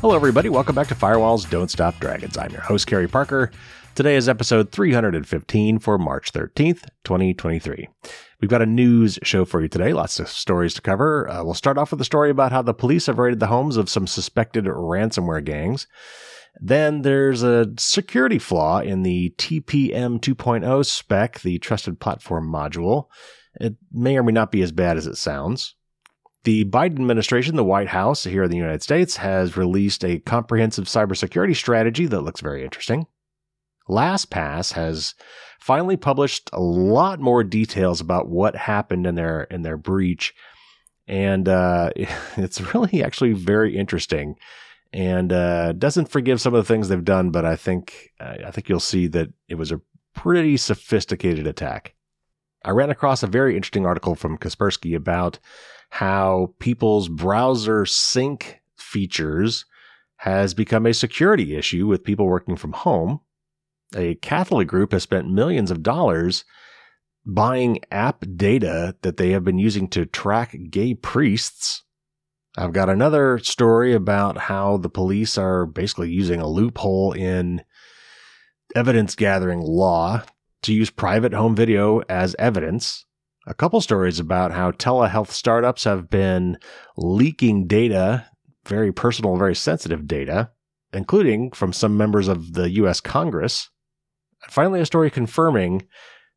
Hello, everybody. Welcome back to Firewalls Don't Stop Dragons. I'm your host, Carey Parker. Today is episode 315 for March 13th, 2023. We've got a news show for you today. Lots of stories to cover. Uh, we'll start off with a story about how the police have raided the homes of some suspected ransomware gangs. Then there's a security flaw in the TPM 2.0 spec, the trusted platform module. It may or may not be as bad as it sounds. The Biden administration, the White House here in the United States, has released a comprehensive cybersecurity strategy that looks very interesting. LastPass has finally published a lot more details about what happened in their in their breach, and uh, it's really actually very interesting. And uh, doesn't forgive some of the things they've done, but I think uh, I think you'll see that it was a pretty sophisticated attack. I ran across a very interesting article from Kaspersky about how people's browser sync features has become a security issue with people working from home. A Catholic group has spent millions of dollars buying app data that they have been using to track gay priests. I've got another story about how the police are basically using a loophole in evidence gathering law to use private home video as evidence a couple stories about how telehealth startups have been leaking data, very personal, very sensitive data, including from some members of the US Congress. And finally, a story confirming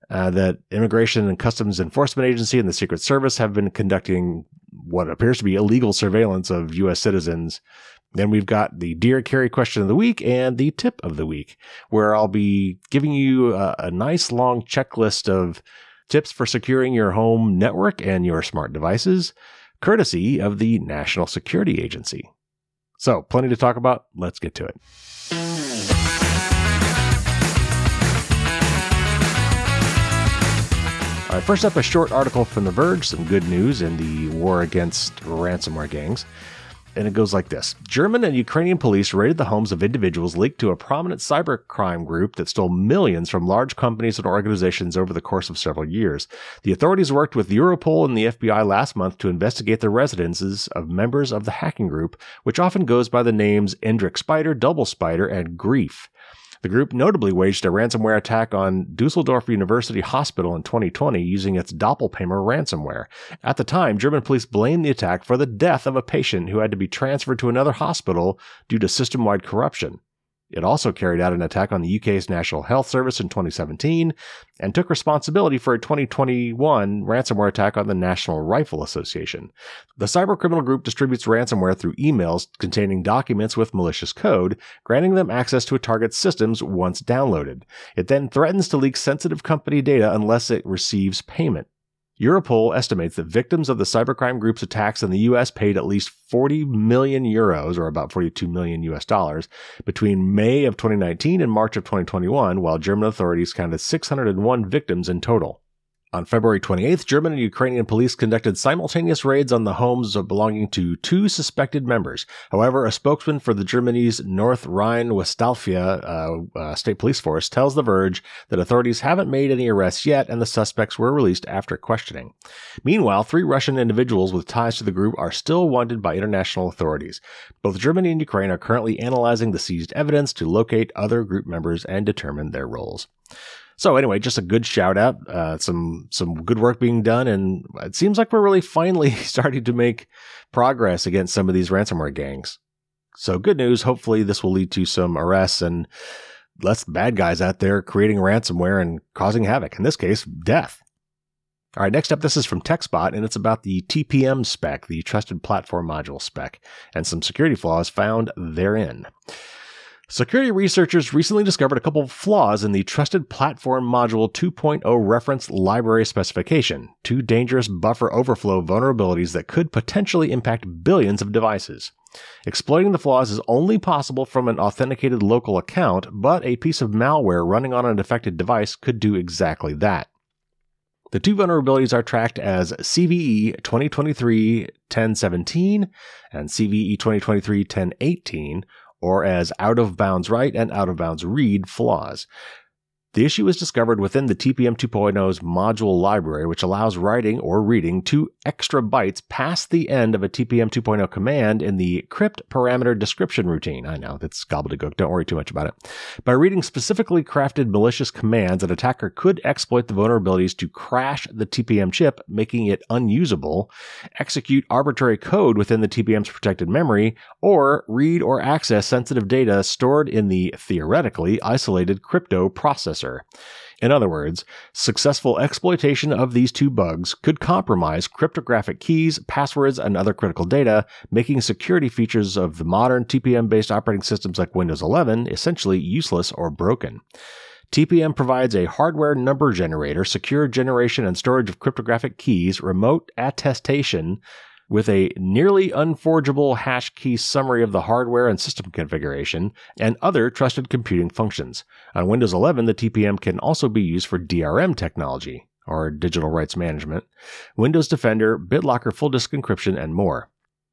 uh, that Immigration and Customs Enforcement Agency and the Secret Service have been conducting what appears to be illegal surveillance of US citizens. Then we've got the Dear Carey question of the week and the tip of the week, where I'll be giving you a, a nice long checklist of tips for securing your home network and your smart devices, courtesy of the National Security Agency. So, plenty to talk about. Let's get to it. All right, first up, a short article from The Verge, some good news in the war against ransomware gangs and it goes like this German and Ukrainian police raided the homes of individuals linked to a prominent cybercrime group that stole millions from large companies and organizations over the course of several years. The authorities worked with Europol and the FBI last month to investigate the residences of members of the hacking group, which often goes by the names Indrik Spider, Doppel Spider, and Grief. The group notably waged a ransomware attack on Dusseldorf University Hospital in 2020 using its Doppelpaymer ransomware. At the time, German police blamed the attack for the death of a patient who had to be transferred to another hospital due to system wide corruption. It also carried out an attack on the UK's National Health Service in 2017 and took responsibility for a 2021 ransomware attack on the National Rifle Association. The cybercriminal group distributes ransomware through emails containing documents with malicious code, granting them access to a target's systems once downloaded. It then threatens to leak sensitive company data unless it receives payment. Europol estimates that victims of the cybercrime group's attacks in the US paid at least 40 million euros, or about 42 million US dollars, between May of 2019 and March of 2021, while German authorities counted 601 victims in total. On February 28th, German and Ukrainian police conducted simultaneous raids on the homes belonging to two suspected members. However, a spokesman for the Germany's North Rhine-Westphalia uh, uh, state police force tells The Verge that authorities haven't made any arrests yet and the suspects were released after questioning. Meanwhile, three Russian individuals with ties to the group are still wanted by international authorities. Both Germany and Ukraine are currently analyzing the seized evidence to locate other group members and determine their roles. So anyway, just a good shout out, uh, some some good work being done, and it seems like we're really finally starting to make progress against some of these ransomware gangs. So good news. Hopefully, this will lead to some arrests and less bad guys out there creating ransomware and causing havoc. In this case, death. All right, next up, this is from TechSpot, and it's about the TPM spec, the Trusted Platform Module spec, and some security flaws found therein. Security researchers recently discovered a couple of flaws in the Trusted Platform Module 2.0 reference library specification, two dangerous buffer overflow vulnerabilities that could potentially impact billions of devices. Exploiting the flaws is only possible from an authenticated local account, but a piece of malware running on an affected device could do exactly that. The two vulnerabilities are tracked as CVE 2023-1017 and CVE 2023-1018, or as out of bounds write and out of bounds read flaws. The issue was discovered within the TPM 2.0's module library, which allows writing or reading two extra bytes past the end of a TPM 2.0 command in the crypt parameter description routine. I know that's gobbledygook. Don't worry too much about it. By reading specifically crafted malicious commands, an attacker could exploit the vulnerabilities to crash the TPM chip, making it unusable, execute arbitrary code within the TPM's protected memory, or read or access sensitive data stored in the theoretically isolated crypto processor In other words, successful exploitation of these two bugs could compromise cryptographic keys, passwords, and other critical data, making security features of the modern TPM based operating systems like Windows 11 essentially useless or broken. TPM provides a hardware number generator, secure generation and storage of cryptographic keys, remote attestation, with a nearly unforgeable hash key summary of the hardware and system configuration, and other trusted computing functions. On Windows 11, the TPM can also be used for DRM technology, or digital rights management, Windows Defender, BitLocker full disk encryption, and more.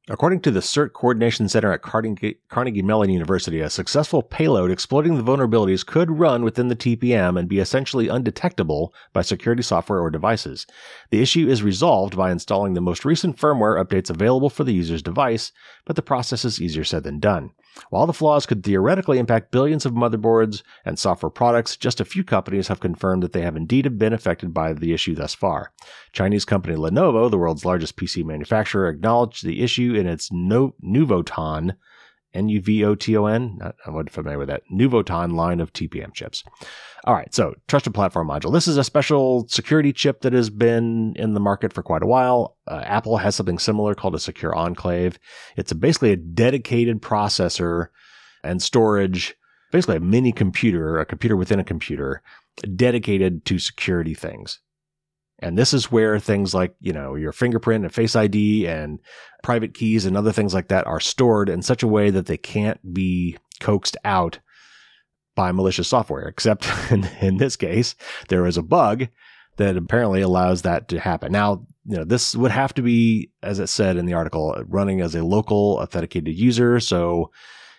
According to the CERT Coordination Center at Carnegie, Mellon University, a successful payload exploiting the vulnerabilities could run within the TPM and be essentially undetectable by security software or devices. The issue is resolved by installing the most recent firmware updates available for the user's device, but the process is easier said than done. While the flaws could theoretically impact billions of motherboards and software products, just a few companies have confirmed that they have indeed been affected by the issue thus far. Chinese company Lenovo, the world's largest PC manufacturer, acknowledged the issue in its no- Nuvoton N-U-V-O-T-O-N. I'm not familiar with that. Nuvoton line of TPM chips. All right, so trusted platform module. This is a special security chip that has been in the market for quite a while. Uh, Apple has something similar called a Secure Enclave. It's a, basically a dedicated processor and storage, basically a mini computer, a computer within a computer, dedicated to security things. And this is where things like, you know, your fingerprint and face ID and private keys and other things like that are stored in such a way that they can't be coaxed out by malicious software. Except in, in this case, there is a bug that apparently allows that to happen. Now, you know, this would have to be, as it said in the article, running as a local authenticated user. So,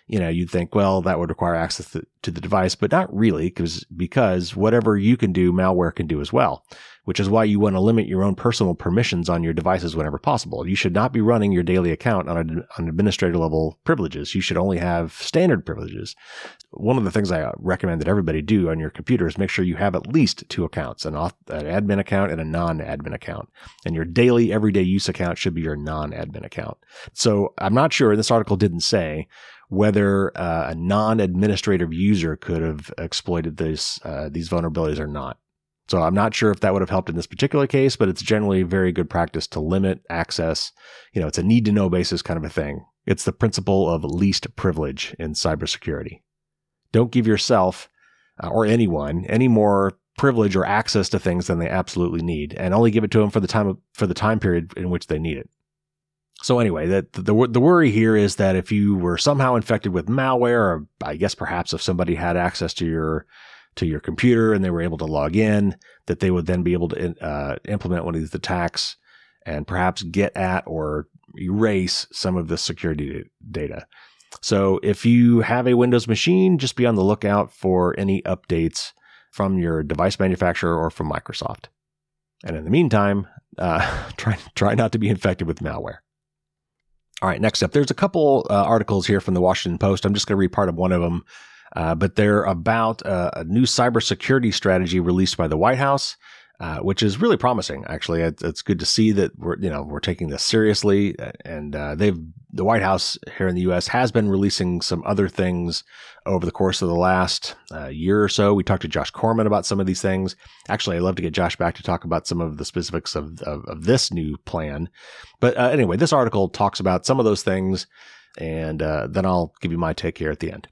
you know, you'd think, well, that would require access to the device, but not really, because because whatever you can do, malware can do as well which is why you want to limit your own personal permissions on your devices whenever possible. You should not be running your daily account on, a, on administrator level privileges. You should only have standard privileges. One of the things I uh, recommend that everybody do on your computer is make sure you have at least two accounts, an, auth, an admin account and a non-admin account. And your daily, everyday use account should be your non-admin account. So I'm not sure, this article didn't say, whether uh, a non-administrative user could have exploited this, uh, these vulnerabilities or not. So I'm not sure if that would have helped in this particular case, but it's generally very good practice to limit access. You know, it's a need to know basis kind of a thing. It's the principle of least privilege in cybersecurity. Don't give yourself uh, or anyone any more privilege or access to things than they absolutely need, and only give it to them for the time for the time period in which they need it. So anyway, the, the the worry here is that if you were somehow infected with malware, or I guess perhaps if somebody had access to your to your computer and they were able to log in, that they would then be able to uh, implement one of these attacks and perhaps get at or erase some of the security data. So if you have a Windows machine, just be on the lookout for any updates from your device manufacturer or from Microsoft. And in the meantime, uh, try try not to be infected with malware. All right, next up, there's a couple uh, articles here from the Washington Post. I'm just going to read part of one of them uh, but they're about a, a, new cybersecurity strategy released by the White House, uh, which is really promising. Actually, it's, it's, good to see that we're you know we're taking this seriously, and uh, they've the White House here in the U.S. has been releasing some other things over the course of the last uh, year or so. We talked to Josh Corman about some of these things. Actually, I'd love to get Josh back to talk about some of the specifics of of, of this new plan. But uh, anyway, this article talks about some of those things, and uh, then I'll give you my take here at the end.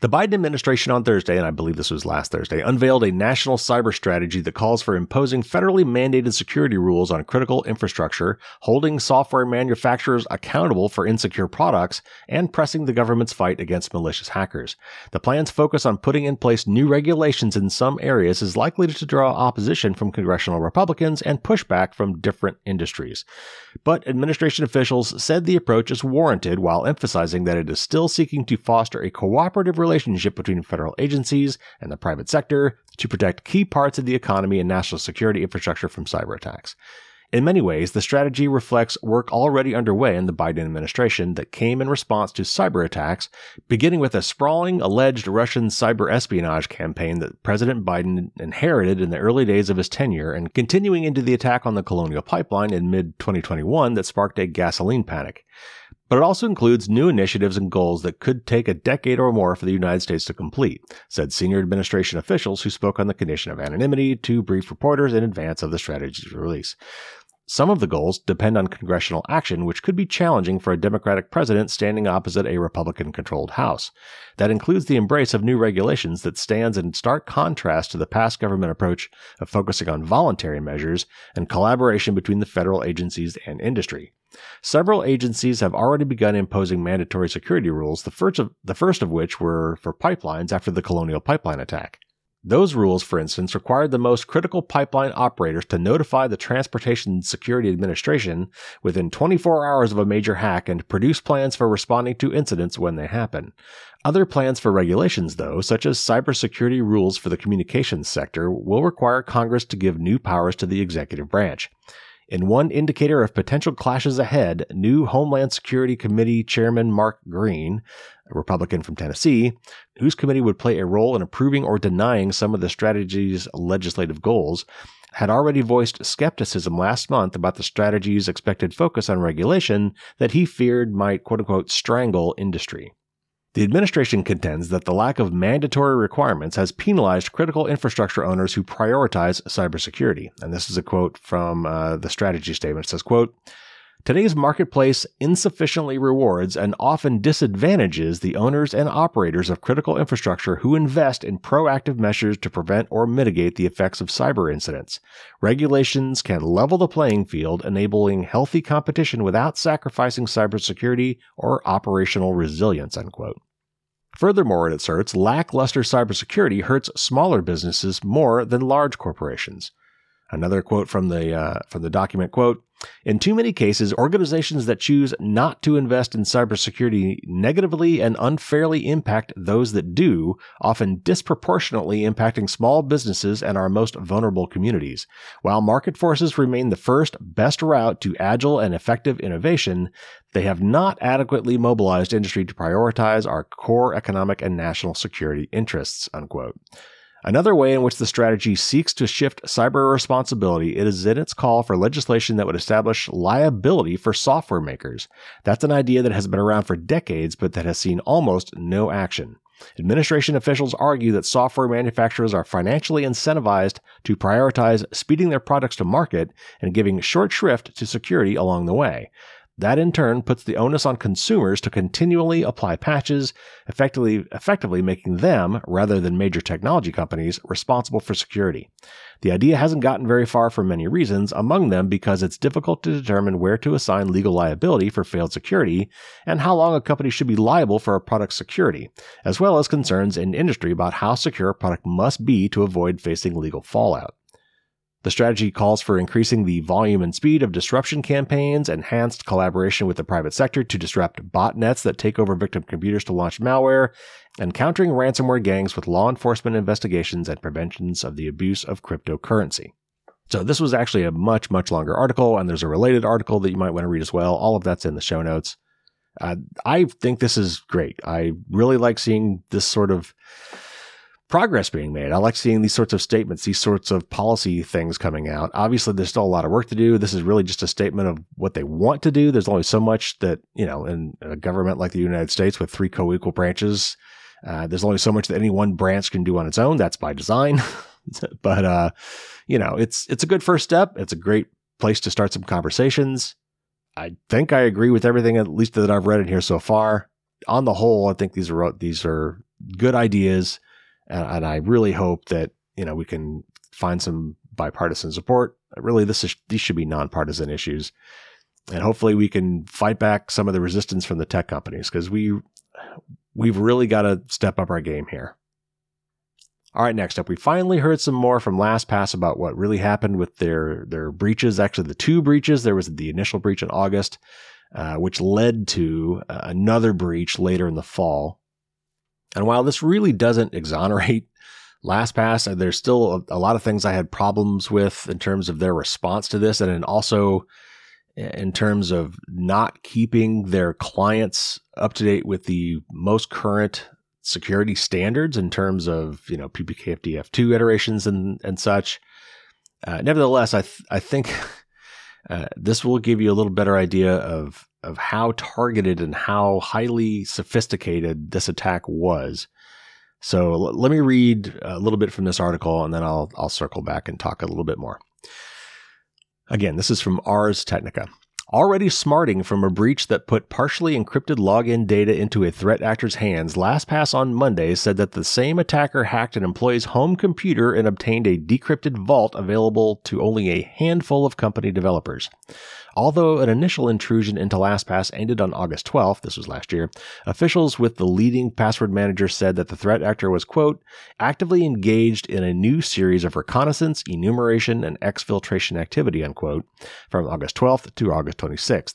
The Biden administration on Thursday, and I believe this was last Thursday, unveiled a national cyber strategy that calls for imposing federally mandated security rules on critical infrastructure, holding software manufacturers accountable for insecure products, and pressing the government's fight against malicious hackers. The plan's focus on putting in place new regulations in some areas is likely to draw opposition from congressional Republicans and pushback from different industries. But administration officials said the approach is warranted while emphasizing that it is still seeking to foster a cooperative relationship between federal agencies and the private sector to protect key parts of the economy and national security infrastructure from cyber attacks. In many ways, the strategy reflects work already underway in the Biden administration that came in response to cyber attacks, beginning with a sprawling alleged Russian cyber espionage campaign that President Biden inherited in the early days of his tenure and continuing into the attack on the Colonial Pipeline in mid 2021 that sparked a gasoline panic. But it also includes new initiatives and goals that could take a decade or more for the United States to complete, said senior administration officials who spoke on the condition of anonymity to brief reporters in advance of the strategy's release. Some of the goals depend on congressional action, which could be challenging for a Democratic president standing opposite a Republican controlled House. That includes the embrace of new regulations that stands in stark contrast to the past government approach of focusing on voluntary measures and collaboration between the federal agencies and industry. Several agencies have already begun imposing mandatory security rules, the first of, the first of which were for pipelines after the Colonial Pipeline attack. Those rules, for instance, required the most critical pipeline operators to notify the Transportation Security Administration within 24 hours of a major hack and produce plans for responding to incidents when they happen. Other plans for regulations, though, such as cybersecurity rules for the communications sector, will require Congress to give new powers to the executive branch. In one indicator of potential clashes ahead, new Homeland Security Committee Chairman Mark Green, a Republican from Tennessee, whose committee would play a role in approving or denying some of the strategy's legislative goals, had already voiced skepticism last month about the strategy's expected focus on regulation that he feared might quote unquote strangle industry. The administration contends that the lack of mandatory requirements has penalized critical infrastructure owners who prioritize cybersecurity. And this is a quote from uh, the strategy statement. It says, quote, Today's marketplace insufficiently rewards and often disadvantages the owners and operators of critical infrastructure who invest in proactive measures to prevent or mitigate the effects of cyber incidents. Regulations can level the playing field, enabling healthy competition without sacrificing cybersecurity or operational resilience. Unquote. Furthermore, it asserts lackluster cybersecurity hurts smaller businesses more than large corporations. Another quote from the uh, from the document quote in too many cases organizations that choose not to invest in cybersecurity negatively and unfairly impact those that do often disproportionately impacting small businesses and our most vulnerable communities. While market forces remain the first best route to agile and effective innovation they have not adequately mobilized industry to prioritize our core economic and national security interests unquote Another way in which the strategy seeks to shift cyber responsibility is in its call for legislation that would establish liability for software makers. That's an idea that has been around for decades, but that has seen almost no action. Administration officials argue that software manufacturers are financially incentivized to prioritize speeding their products to market and giving short shrift to security along the way. That in turn puts the onus on consumers to continually apply patches, effectively, effectively making them, rather than major technology companies, responsible for security. The idea hasn't gotten very far for many reasons, among them because it's difficult to determine where to assign legal liability for failed security and how long a company should be liable for a product's security, as well as concerns in industry about how secure a product must be to avoid facing legal fallout. The strategy calls for increasing the volume and speed of disruption campaigns, enhanced collaboration with the private sector to disrupt botnets that take over victim computers to launch malware, and countering ransomware gangs with law enforcement investigations and preventions of the abuse of cryptocurrency. So this was actually a much, much longer article, and there's a related article that you might want to read as well. All of that's in the show notes. Uh, I think this is great. I really like seeing this sort of progress being made. I like seeing these sorts of statements, these sorts of policy things coming out. Obviously, there's still a lot of work to do. This is really just a statement of what they want to do. There's only so much that, you know, in a government like the United States with three co equal branches, uh, there's only so much that any one branch can do on its own. That's by design. but, uh, you know, it's, it's a good first step. It's a great place to start some conversations. I think I agree with everything, at least that I've read in here so far. On the whole, I think these are, these are good ideas and, and I really hope that, you know, we can find some bipartisan support. Really, this is, these should be nonpartisan issues. And hopefully we can fight back some of the resistance from the tech companies because we, we've really got to step up our game here. All right, next up, we finally heard some more from LastPass about what really happened with their their breaches. Actually, the two breaches. There was the initial breach in August, uh, which led to uh, another breach later in the fall. And while this really doesn't exonerate LastPass, uh, there's still a, a lot of things I had problems with in terms of their response to this, and also in terms of not keeping their clients up to date with the most current security standards in terms of you know PBKDF2 iterations and and such. Uh, nevertheless, I th- I think uh, this will give you a little better idea of of how targeted and how highly sophisticated this attack was. So l- let me read a little bit from this article, and then I'll I'll circle back and talk a little bit more. Again, this is from Ars Technica. Already smarting from a breach that put partially encrypted login data into a threat actor's hands, LastPass on Monday said that the same attacker hacked an employee's home computer and obtained a decrypted vault available to only a handful of company developers. Although an initial intrusion into LastPass ended on August 12th, this was last year, officials with the leading password manager said that the threat actor was, quote, actively engaged in a new series of reconnaissance, enumeration, and exfiltration activity, unquote, from August 12th to August 26th.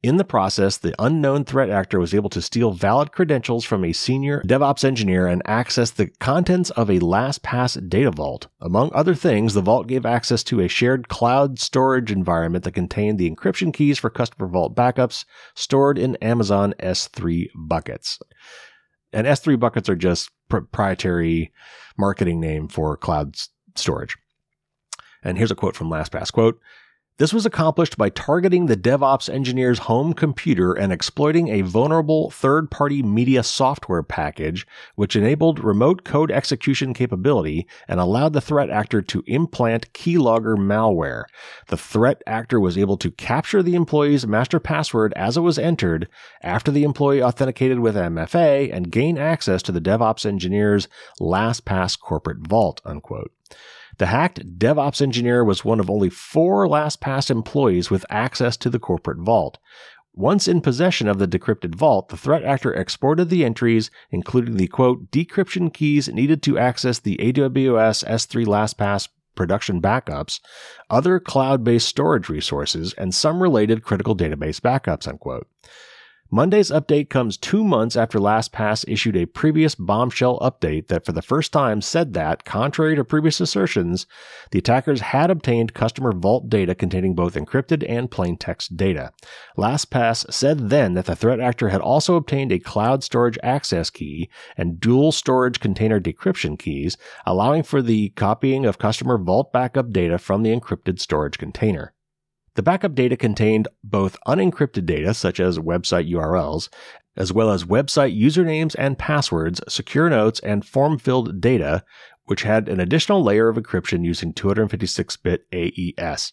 In the process, the unknown threat actor was able to steal valid credentials from a senior DevOps engineer and access the contents of a LastPass data vault. Among other things, the vault gave access to a shared cloud storage environment that contained the encryption keys for customer vault backups stored in Amazon S3 buckets. And S3 buckets are just proprietary marketing name for cloud storage. And here's a quote from LastPass quote, this was accomplished by targeting the DevOps engineer's home computer and exploiting a vulnerable third party media software package, which enabled remote code execution capability and allowed the threat actor to implant keylogger malware. The threat actor was able to capture the employee's master password as it was entered after the employee authenticated with MFA and gain access to the DevOps engineer's LastPass corporate vault, unquote. The hacked DevOps engineer was one of only four LastPass employees with access to the corporate vault. Once in possession of the decrypted vault, the threat actor exported the entries, including the quote, decryption keys needed to access the AWS S3 LastPass production backups, other cloud based storage resources, and some related critical database backups, unquote. Monday's update comes two months after LastPass issued a previous bombshell update that for the first time said that, contrary to previous assertions, the attackers had obtained customer vault data containing both encrypted and plain text data. LastPass said then that the threat actor had also obtained a cloud storage access key and dual storage container decryption keys, allowing for the copying of customer vault backup data from the encrypted storage container. The backup data contained both unencrypted data, such as website URLs, as well as website usernames and passwords, secure notes, and form filled data, which had an additional layer of encryption using 256 bit AES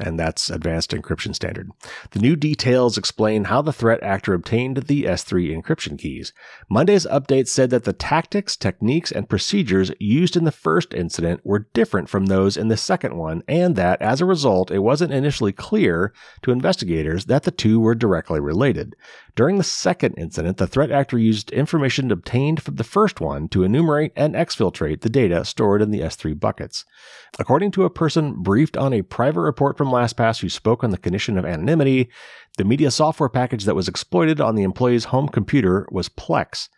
and that's Advanced Encryption Standard. The new details explain how the threat actor obtained the S3 encryption keys. Monday's update said that the tactics, techniques, and procedures used in the first incident were different from those in the second one, and that as a result, it wasn't initially clear to investigators that the two were directly related. During the second incident, the threat actor used information obtained from the first one to enumerate and exfiltrate the data stored in the S3 buckets. According to a person briefed on a private report from LastPass who spoke on the condition of anonymity, the media software package that was exploited on the employee's home computer was Plex.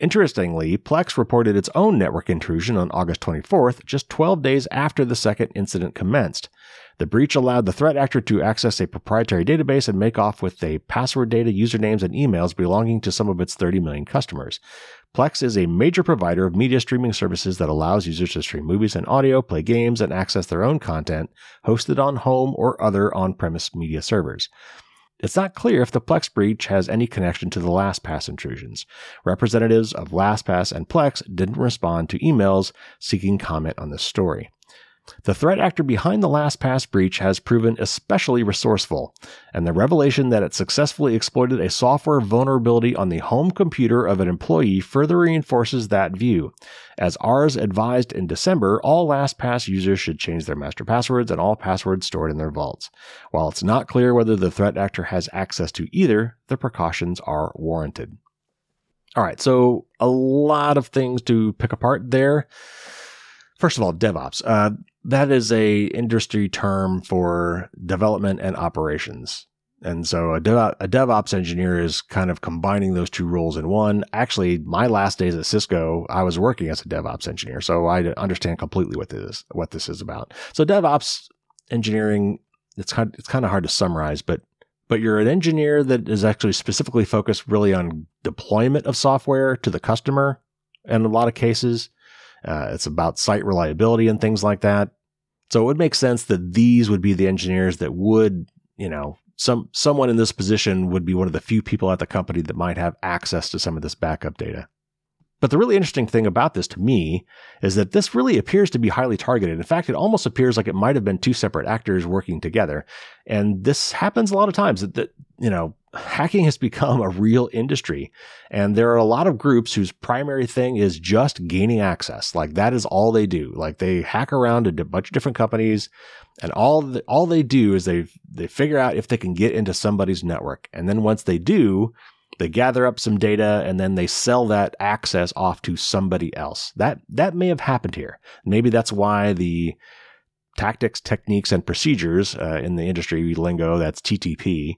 Interestingly, Plex reported its own network intrusion on August 24th, just 12 days after the second incident commenced. The breach allowed the threat actor to access a proprietary database and make off with the password data, usernames, and emails belonging to some of its 30 million customers. Plex is a major provider of media streaming services that allows users to stream movies and audio, play games, and access their own content hosted on home or other on premise media servers. It's not clear if the Plex breach has any connection to the LastPass intrusions. Representatives of LastPass and Plex didn't respond to emails seeking comment on this story. The threat actor behind the LastPass breach has proven especially resourceful, and the revelation that it successfully exploited a software vulnerability on the home computer of an employee further reinforces that view. As Ars advised in December, all LastPass users should change their master passwords and all passwords stored in their vaults. While it's not clear whether the threat actor has access to either, the precautions are warranted. All right, so a lot of things to pick apart there. First of all, DevOps. Uh, that is a industry term for development and operations. And so a, Dev, a DevOps engineer is kind of combining those two roles in one. Actually, my last days at Cisco, I was working as a DevOps engineer, so I understand completely what this is, what this is about. So DevOps engineering, it's kind it's kind of hard to summarize, but but you're an engineer that is actually specifically focused really on deployment of software to the customer. In a lot of cases, uh, it's about site reliability and things like that. So it would make sense that these would be the engineers that would, you know, some someone in this position would be one of the few people at the company that might have access to some of this backup data. But the really interesting thing about this to me is that this really appears to be highly targeted. In fact, it almost appears like it might have been two separate actors working together. And this happens a lot of times that, that you know, hacking has become a real industry. And there are a lot of groups whose primary thing is just gaining access. Like that is all they do. Like they hack around a bunch of different companies and all the, all they do is they they figure out if they can get into somebody's network. And then once they do, they gather up some data and then they sell that access off to somebody else. That that may have happened here. Maybe that's why the tactics, techniques, and procedures uh, in the industry lingo that's TTP.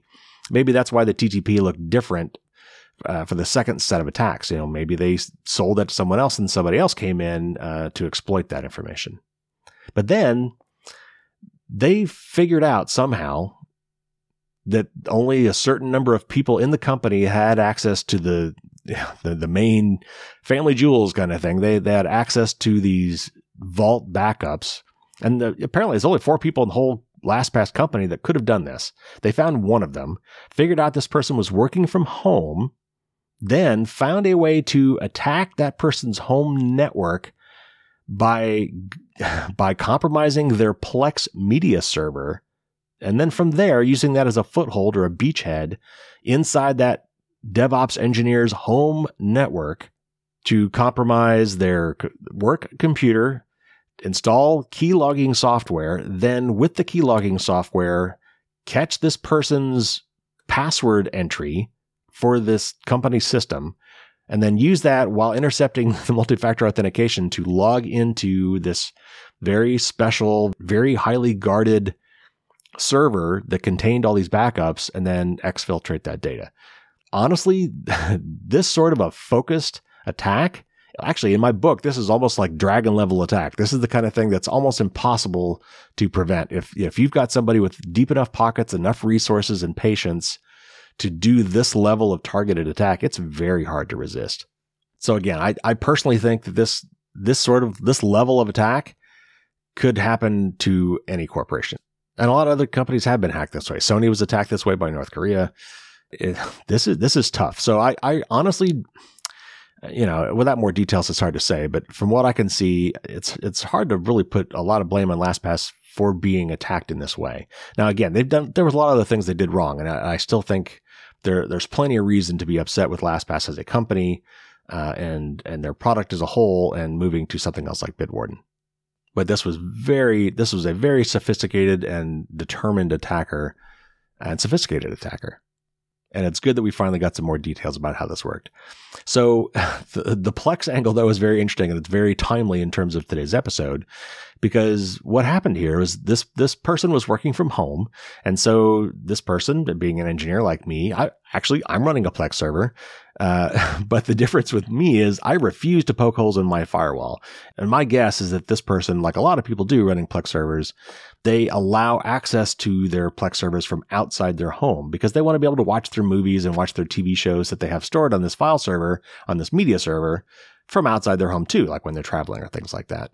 Maybe that's why the TTP looked different uh, for the second set of attacks. You know, maybe they sold it to someone else and somebody else came in uh, to exploit that information. But then they figured out somehow that only a certain number of people in the company had access to the the, the main family jewels kind of thing. They, they had access to these vault backups. And the, apparently there's only four people in the whole LastPass company that could have done this. They found one of them, figured out this person was working from home, then found a way to attack that person's home network by by compromising their Plex media server and then from there, using that as a foothold or a beachhead inside that DevOps engineer's home network to compromise their work computer, install key logging software, then with the key logging software, catch this person's password entry for this company system, and then use that while intercepting the multi factor authentication to log into this very special, very highly guarded server that contained all these backups and then exfiltrate that data. Honestly, this sort of a focused attack, actually, in my book, this is almost like dragon level attack. This is the kind of thing that's almost impossible to prevent. If, if you've got somebody with deep enough pockets, enough resources and patience to do this level of targeted attack, it's very hard to resist. So again, I, I personally think that this, this sort of, this level of attack could happen to any corporation. And a lot of other companies have been hacked this way. Sony was attacked this way by North Korea. It, this is this is tough. So I, I honestly, you know, without more details, it's hard to say. But from what I can see, it's it's hard to really put a lot of blame on LastPass for being attacked in this way. Now, again, they've done there was a lot of the things they did wrong, and I, I still think there there's plenty of reason to be upset with LastPass as a company uh, and and their product as a whole, and moving to something else like Bitwarden but this was very this was a very sophisticated and determined attacker and sophisticated attacker and it's good that we finally got some more details about how this worked. So the, the plex angle though is very interesting and it's very timely in terms of today's episode because what happened here was this this person was working from home and so this person being an engineer like me i actually i'm running a plex server uh, but the difference with me is I refuse to poke holes in my firewall. And my guess is that this person, like a lot of people do running Plex servers, they allow access to their Plex servers from outside their home because they want to be able to watch their movies and watch their TV shows that they have stored on this file server, on this media server from outside their home too, like when they're traveling or things like that.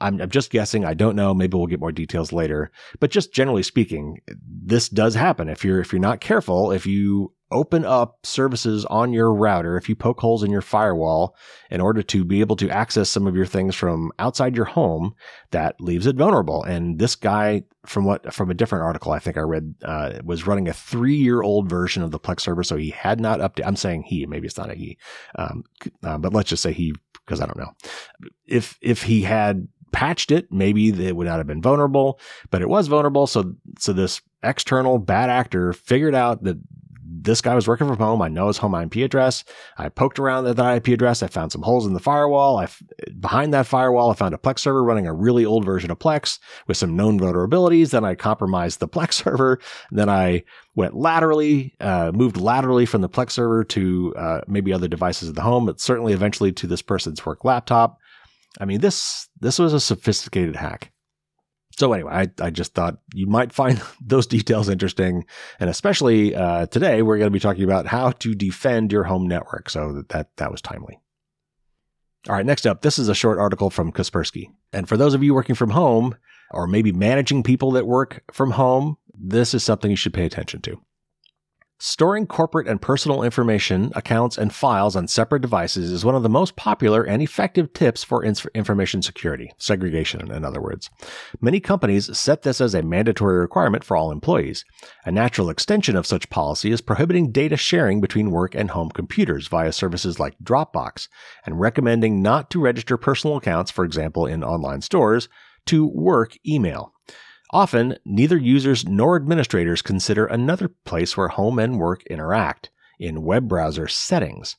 I'm, I'm, just guessing. I don't know. Maybe we'll get more details later. But just generally speaking, this does happen. If you're if you're not careful, if you open up services on your router, if you poke holes in your firewall in order to be able to access some of your things from outside your home, that leaves it vulnerable. And this guy, from what from a different article I think I read, uh, was running a three year old version of the Plex server, so he had not updated. I'm saying he, maybe it's not a he, um, uh, but let's just say he because I don't know if if he had patched it, maybe it would not have been vulnerable, but it was vulnerable. So, so this external bad actor figured out that this guy was working from home. I know his home IP address. I poked around at that IP address. I found some holes in the firewall. I behind that firewall, I found a Plex server running a really old version of Plex with some known vulnerabilities. Then I compromised the Plex server. Then I went laterally, uh, moved laterally from the Plex server to uh, maybe other devices at the home, but certainly eventually to this person's work laptop. I mean, this this was a sophisticated hack. So anyway, I, I just thought you might find those details interesting, and especially uh, today we're going to be talking about how to defend your home network. So that, that that was timely. All right, next up, this is a short article from Kaspersky, and for those of you working from home or maybe managing people that work from home, this is something you should pay attention to. Storing corporate and personal information, accounts, and files on separate devices is one of the most popular and effective tips for information security, segregation, in other words. Many companies set this as a mandatory requirement for all employees. A natural extension of such policy is prohibiting data sharing between work and home computers via services like Dropbox, and recommending not to register personal accounts, for example, in online stores, to work email. Often, neither users nor administrators consider another place where home and work interact in web browser settings.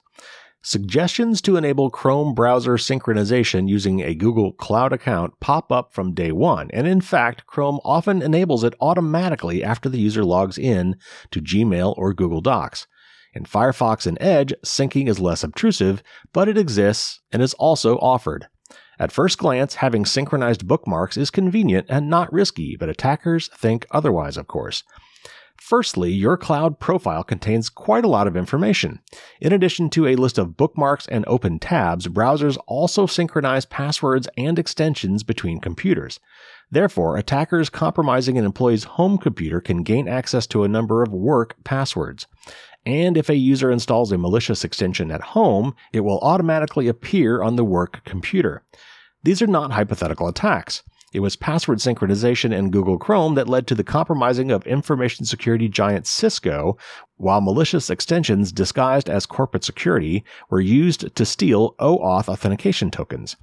Suggestions to enable Chrome browser synchronization using a Google Cloud account pop up from day one, and in fact, Chrome often enables it automatically after the user logs in to Gmail or Google Docs. In Firefox and Edge, syncing is less obtrusive, but it exists and is also offered. At first glance, having synchronized bookmarks is convenient and not risky, but attackers think otherwise, of course. Firstly, your cloud profile contains quite a lot of information. In addition to a list of bookmarks and open tabs, browsers also synchronize passwords and extensions between computers. Therefore, attackers compromising an employee's home computer can gain access to a number of work passwords. And if a user installs a malicious extension at home, it will automatically appear on the work computer. These are not hypothetical attacks. It was password synchronization in Google Chrome that led to the compromising of information security giant Cisco, while malicious extensions disguised as corporate security were used to steal OAuth authentication tokens.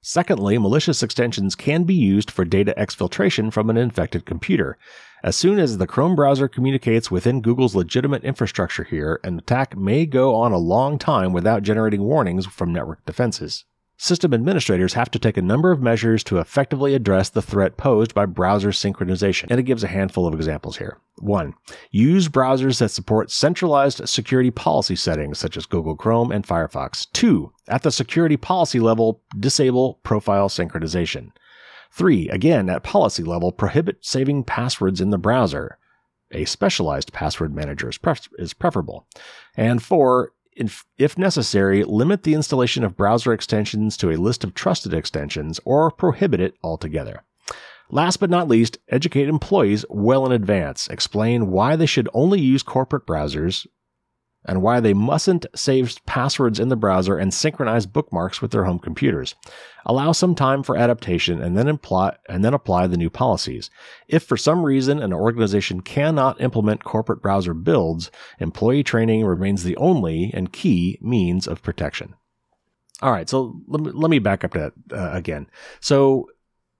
Secondly, malicious extensions can be used for data exfiltration from an infected computer. As soon as the Chrome browser communicates within Google's legitimate infrastructure here, an attack may go on a long time without generating warnings from network defenses. System administrators have to take a number of measures to effectively address the threat posed by browser synchronization, and it gives a handful of examples here. 1. Use browsers that support centralized security policy settings such as Google Chrome and Firefox. 2. At the security policy level, disable profile synchronization. 3. Again, at policy level, prohibit saving passwords in the browser. A specialized password manager is, pref- is preferable. And 4. If, if necessary, limit the installation of browser extensions to a list of trusted extensions or prohibit it altogether. Last but not least, educate employees well in advance. Explain why they should only use corporate browsers and why they mustn't save passwords in the browser and synchronize bookmarks with their home computers. Allow some time for adaptation and then apply, and then apply the new policies. If for some reason an organization cannot implement corporate browser builds, employee training remains the only and key means of protection. All right, so let me, let me back up to that uh, again. So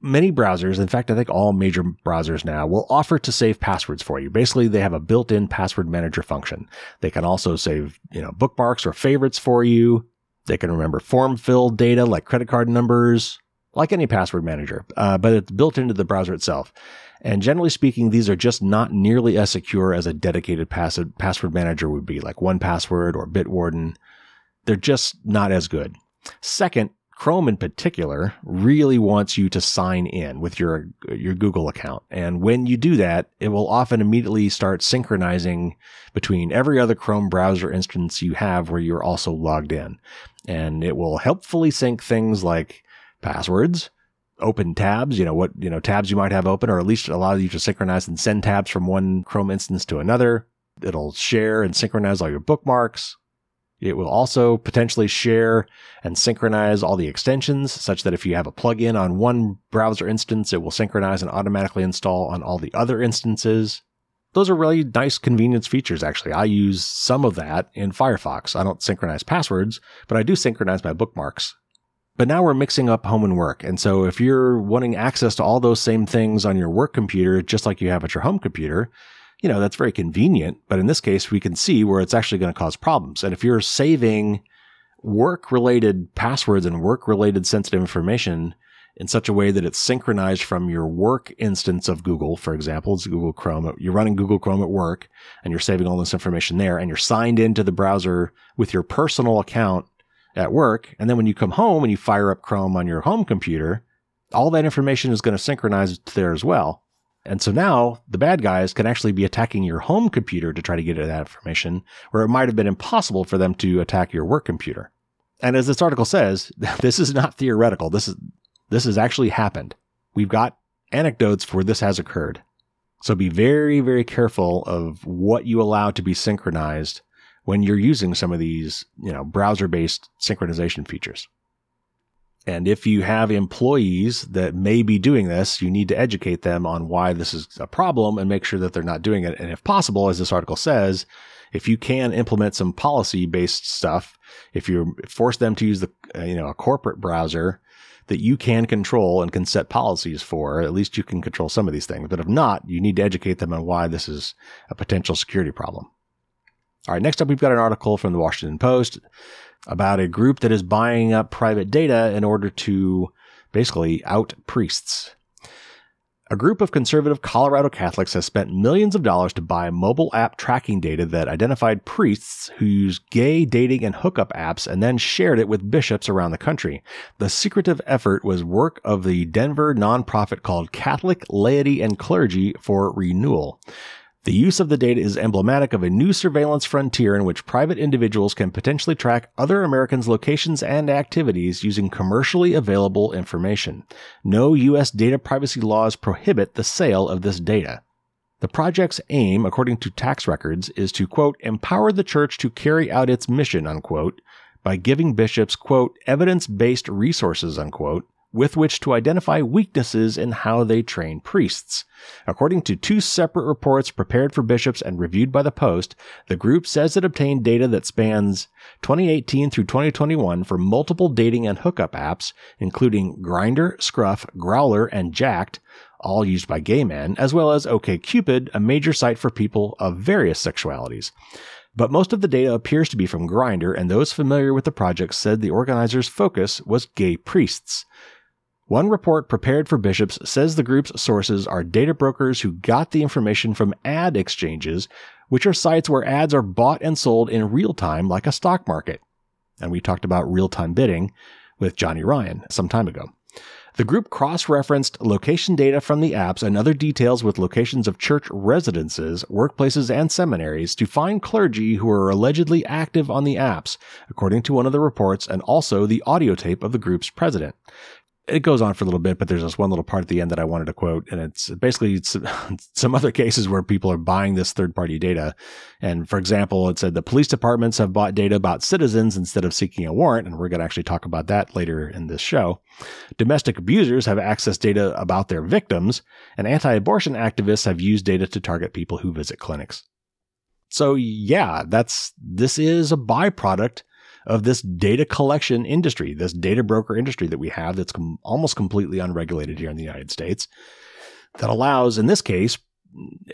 many browsers, in fact, I think all major browsers now will offer to save passwords for you. Basically, they have a built-in password manager function. They can also save, you know, bookmarks or favorites for you. They can remember form filled data like credit card numbers, like any password manager, uh, but it's built into the browser itself. And generally speaking, these are just not nearly as secure as a dedicated pass- password manager would be, like 1Password or Bitwarden. They're just not as good. Second, Chrome in particular really wants you to sign in with your your Google account. And when you do that, it will often immediately start synchronizing between every other Chrome browser instance you have where you're also logged in. And it will helpfully sync things like passwords, open tabs, you know, what, you know, tabs you might have open, or at least allow you to synchronize and send tabs from one Chrome instance to another. It'll share and synchronize all your bookmarks, it will also potentially share and synchronize all the extensions such that if you have a plugin on one browser instance, it will synchronize and automatically install on all the other instances. Those are really nice convenience features, actually. I use some of that in Firefox. I don't synchronize passwords, but I do synchronize my bookmarks. But now we're mixing up home and work. And so if you're wanting access to all those same things on your work computer, just like you have at your home computer, you know, that's very convenient. But in this case, we can see where it's actually going to cause problems. And if you're saving work related passwords and work related sensitive information in such a way that it's synchronized from your work instance of Google, for example, it's Google Chrome. You're running Google Chrome at work and you're saving all this information there and you're signed into the browser with your personal account at work. And then when you come home and you fire up Chrome on your home computer, all that information is going to synchronize there as well. And so now the bad guys can actually be attacking your home computer to try to get at that information where it might have been impossible for them to attack your work computer. And as this article says, this is not theoretical. This is this has actually happened. We've got anecdotes for this has occurred. So be very, very careful of what you allow to be synchronized when you're using some of these, you know, browser based synchronization features. And if you have employees that may be doing this, you need to educate them on why this is a problem and make sure that they're not doing it. And if possible, as this article says, if you can implement some policy based stuff, if you force them to use the, uh, you know, a corporate browser that you can control and can set policies for, at least you can control some of these things. But if not, you need to educate them on why this is a potential security problem. All right, next up, we've got an article from the Washington Post about a group that is buying up private data in order to basically out priests. A group of conservative Colorado Catholics has spent millions of dollars to buy mobile app tracking data that identified priests who use gay dating and hookup apps and then shared it with bishops around the country. The secretive effort was work of the Denver nonprofit called Catholic Laity and Clergy for Renewal. The use of the data is emblematic of a new surveillance frontier in which private individuals can potentially track other Americans' locations and activities using commercially available information. No U.S. data privacy laws prohibit the sale of this data. The project's aim, according to tax records, is to, quote, empower the church to carry out its mission, unquote, by giving bishops, quote, evidence based resources, unquote, with which to identify weaknesses in how they train priests. According to two separate reports prepared for bishops and reviewed by the Post, the group says it obtained data that spans 2018 through 2021 for multiple dating and hookup apps, including Grindr, Scruff, Growler, and Jack'd, all used by gay men, as well as OKCupid, a major site for people of various sexualities. But most of the data appears to be from Grindr, and those familiar with the project said the organizers' focus was gay priests. One report prepared for bishops says the group's sources are data brokers who got the information from ad exchanges, which are sites where ads are bought and sold in real time like a stock market. And we talked about real time bidding with Johnny Ryan some time ago. The group cross referenced location data from the apps and other details with locations of church residences, workplaces, and seminaries to find clergy who are allegedly active on the apps, according to one of the reports and also the audio tape of the group's president it goes on for a little bit, but there's this one little part at the end that I wanted to quote, and it's basically some, other cases where people are buying this third party data. And for example, it said the police departments have bought data about citizens instead of seeking a warrant, and we're going to actually talk about that later in this show. Domestic abusers have access data about their victims, and anti abortion activists have used data to target people who visit clinics. So yeah, that's this is a byproduct of this data collection industry, this data broker industry that we have that's com- almost completely unregulated here in the United States that allows, in this case,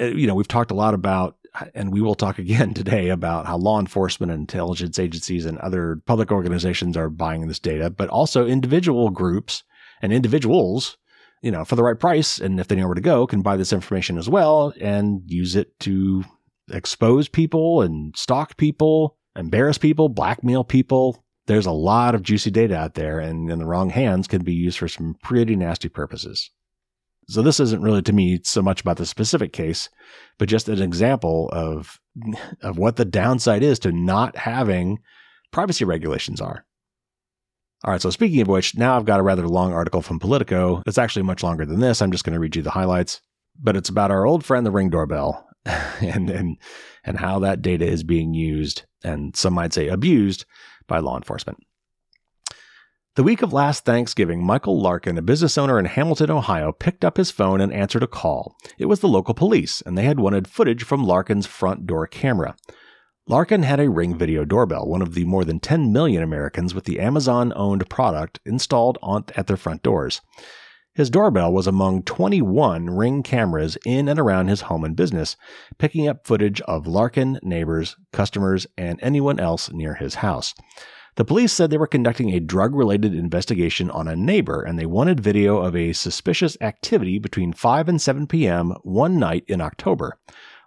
uh, you know, we've talked a lot about, and we will talk again today about how law enforcement and intelligence agencies and other public organizations are buying this data, but also individual groups and individuals, you know, for the right price. And if they know where to go, can buy this information as well and use it to expose people and stalk people embarrass people, blackmail people. There's a lot of juicy data out there, and in the wrong hands can be used for some pretty nasty purposes. So this isn't really to me so much about the specific case, but just an example of of what the downside is to not having privacy regulations are. All right, so speaking of which, now I've got a rather long article from Politico. It's actually much longer than this. I'm just going to read you the highlights, but it's about our old friend the Ring doorbell and and and how that data is being used and some might say abused by law enforcement. The week of last Thanksgiving, Michael Larkin, a business owner in Hamilton, Ohio, picked up his phone and answered a call. It was the local police, and they had wanted footage from Larkin's front door camera. Larkin had a Ring Video doorbell, one of the more than 10 million Americans with the Amazon owned product installed on, at their front doors. His doorbell was among 21 ring cameras in and around his home and business, picking up footage of Larkin, neighbors, customers, and anyone else near his house. The police said they were conducting a drug related investigation on a neighbor and they wanted video of a suspicious activity between 5 and 7 p.m. one night in October.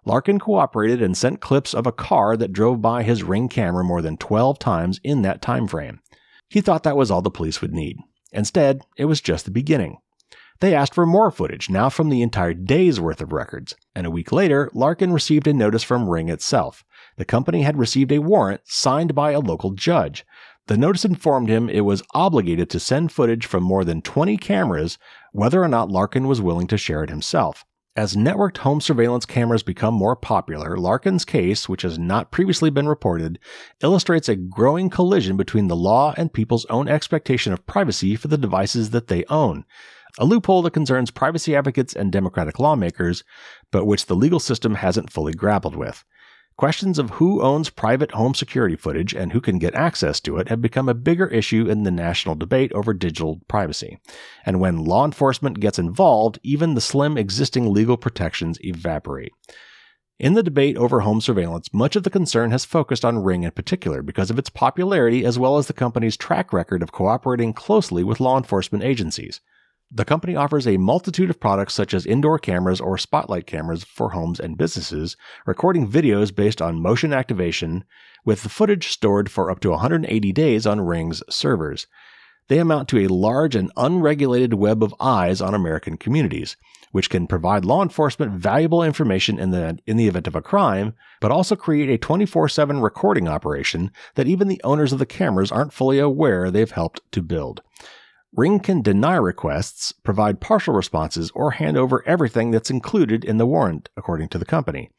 Larkin cooperated and sent clips of a car that drove by his ring camera more than 12 times in that time frame. He thought that was all the police would need. Instead, it was just the beginning. They asked for more footage, now from the entire day's worth of records, and a week later, Larkin received a notice from Ring itself. The company had received a warrant signed by a local judge. The notice informed him it was obligated to send footage from more than 20 cameras, whether or not Larkin was willing to share it himself. As networked home surveillance cameras become more popular, Larkin's case, which has not previously been reported, illustrates a growing collision between the law and people's own expectation of privacy for the devices that they own a loophole that concerns privacy advocates and Democratic lawmakers, but which the legal system hasn't fully grappled with. Questions of who owns private home security footage and who can get access to it have become a bigger issue in the national debate over digital privacy. And when law enforcement gets involved, even the slim existing legal protections evaporate. In the debate over home surveillance, much of the concern has focused on Ring in particular because of its popularity as well as the company's track record of cooperating closely with law enforcement agencies. The company offers a multitude of products such as indoor cameras or spotlight cameras for homes and businesses, recording videos based on motion activation, with the footage stored for up to 180 days on Ring's servers. They amount to a large and unregulated web of eyes on American communities, which can provide law enforcement valuable information in the, in the event of a crime, but also create a 24 7 recording operation that even the owners of the cameras aren't fully aware they've helped to build. Ring can deny requests, provide partial responses, or hand over everything that's included in the warrant, according to the company.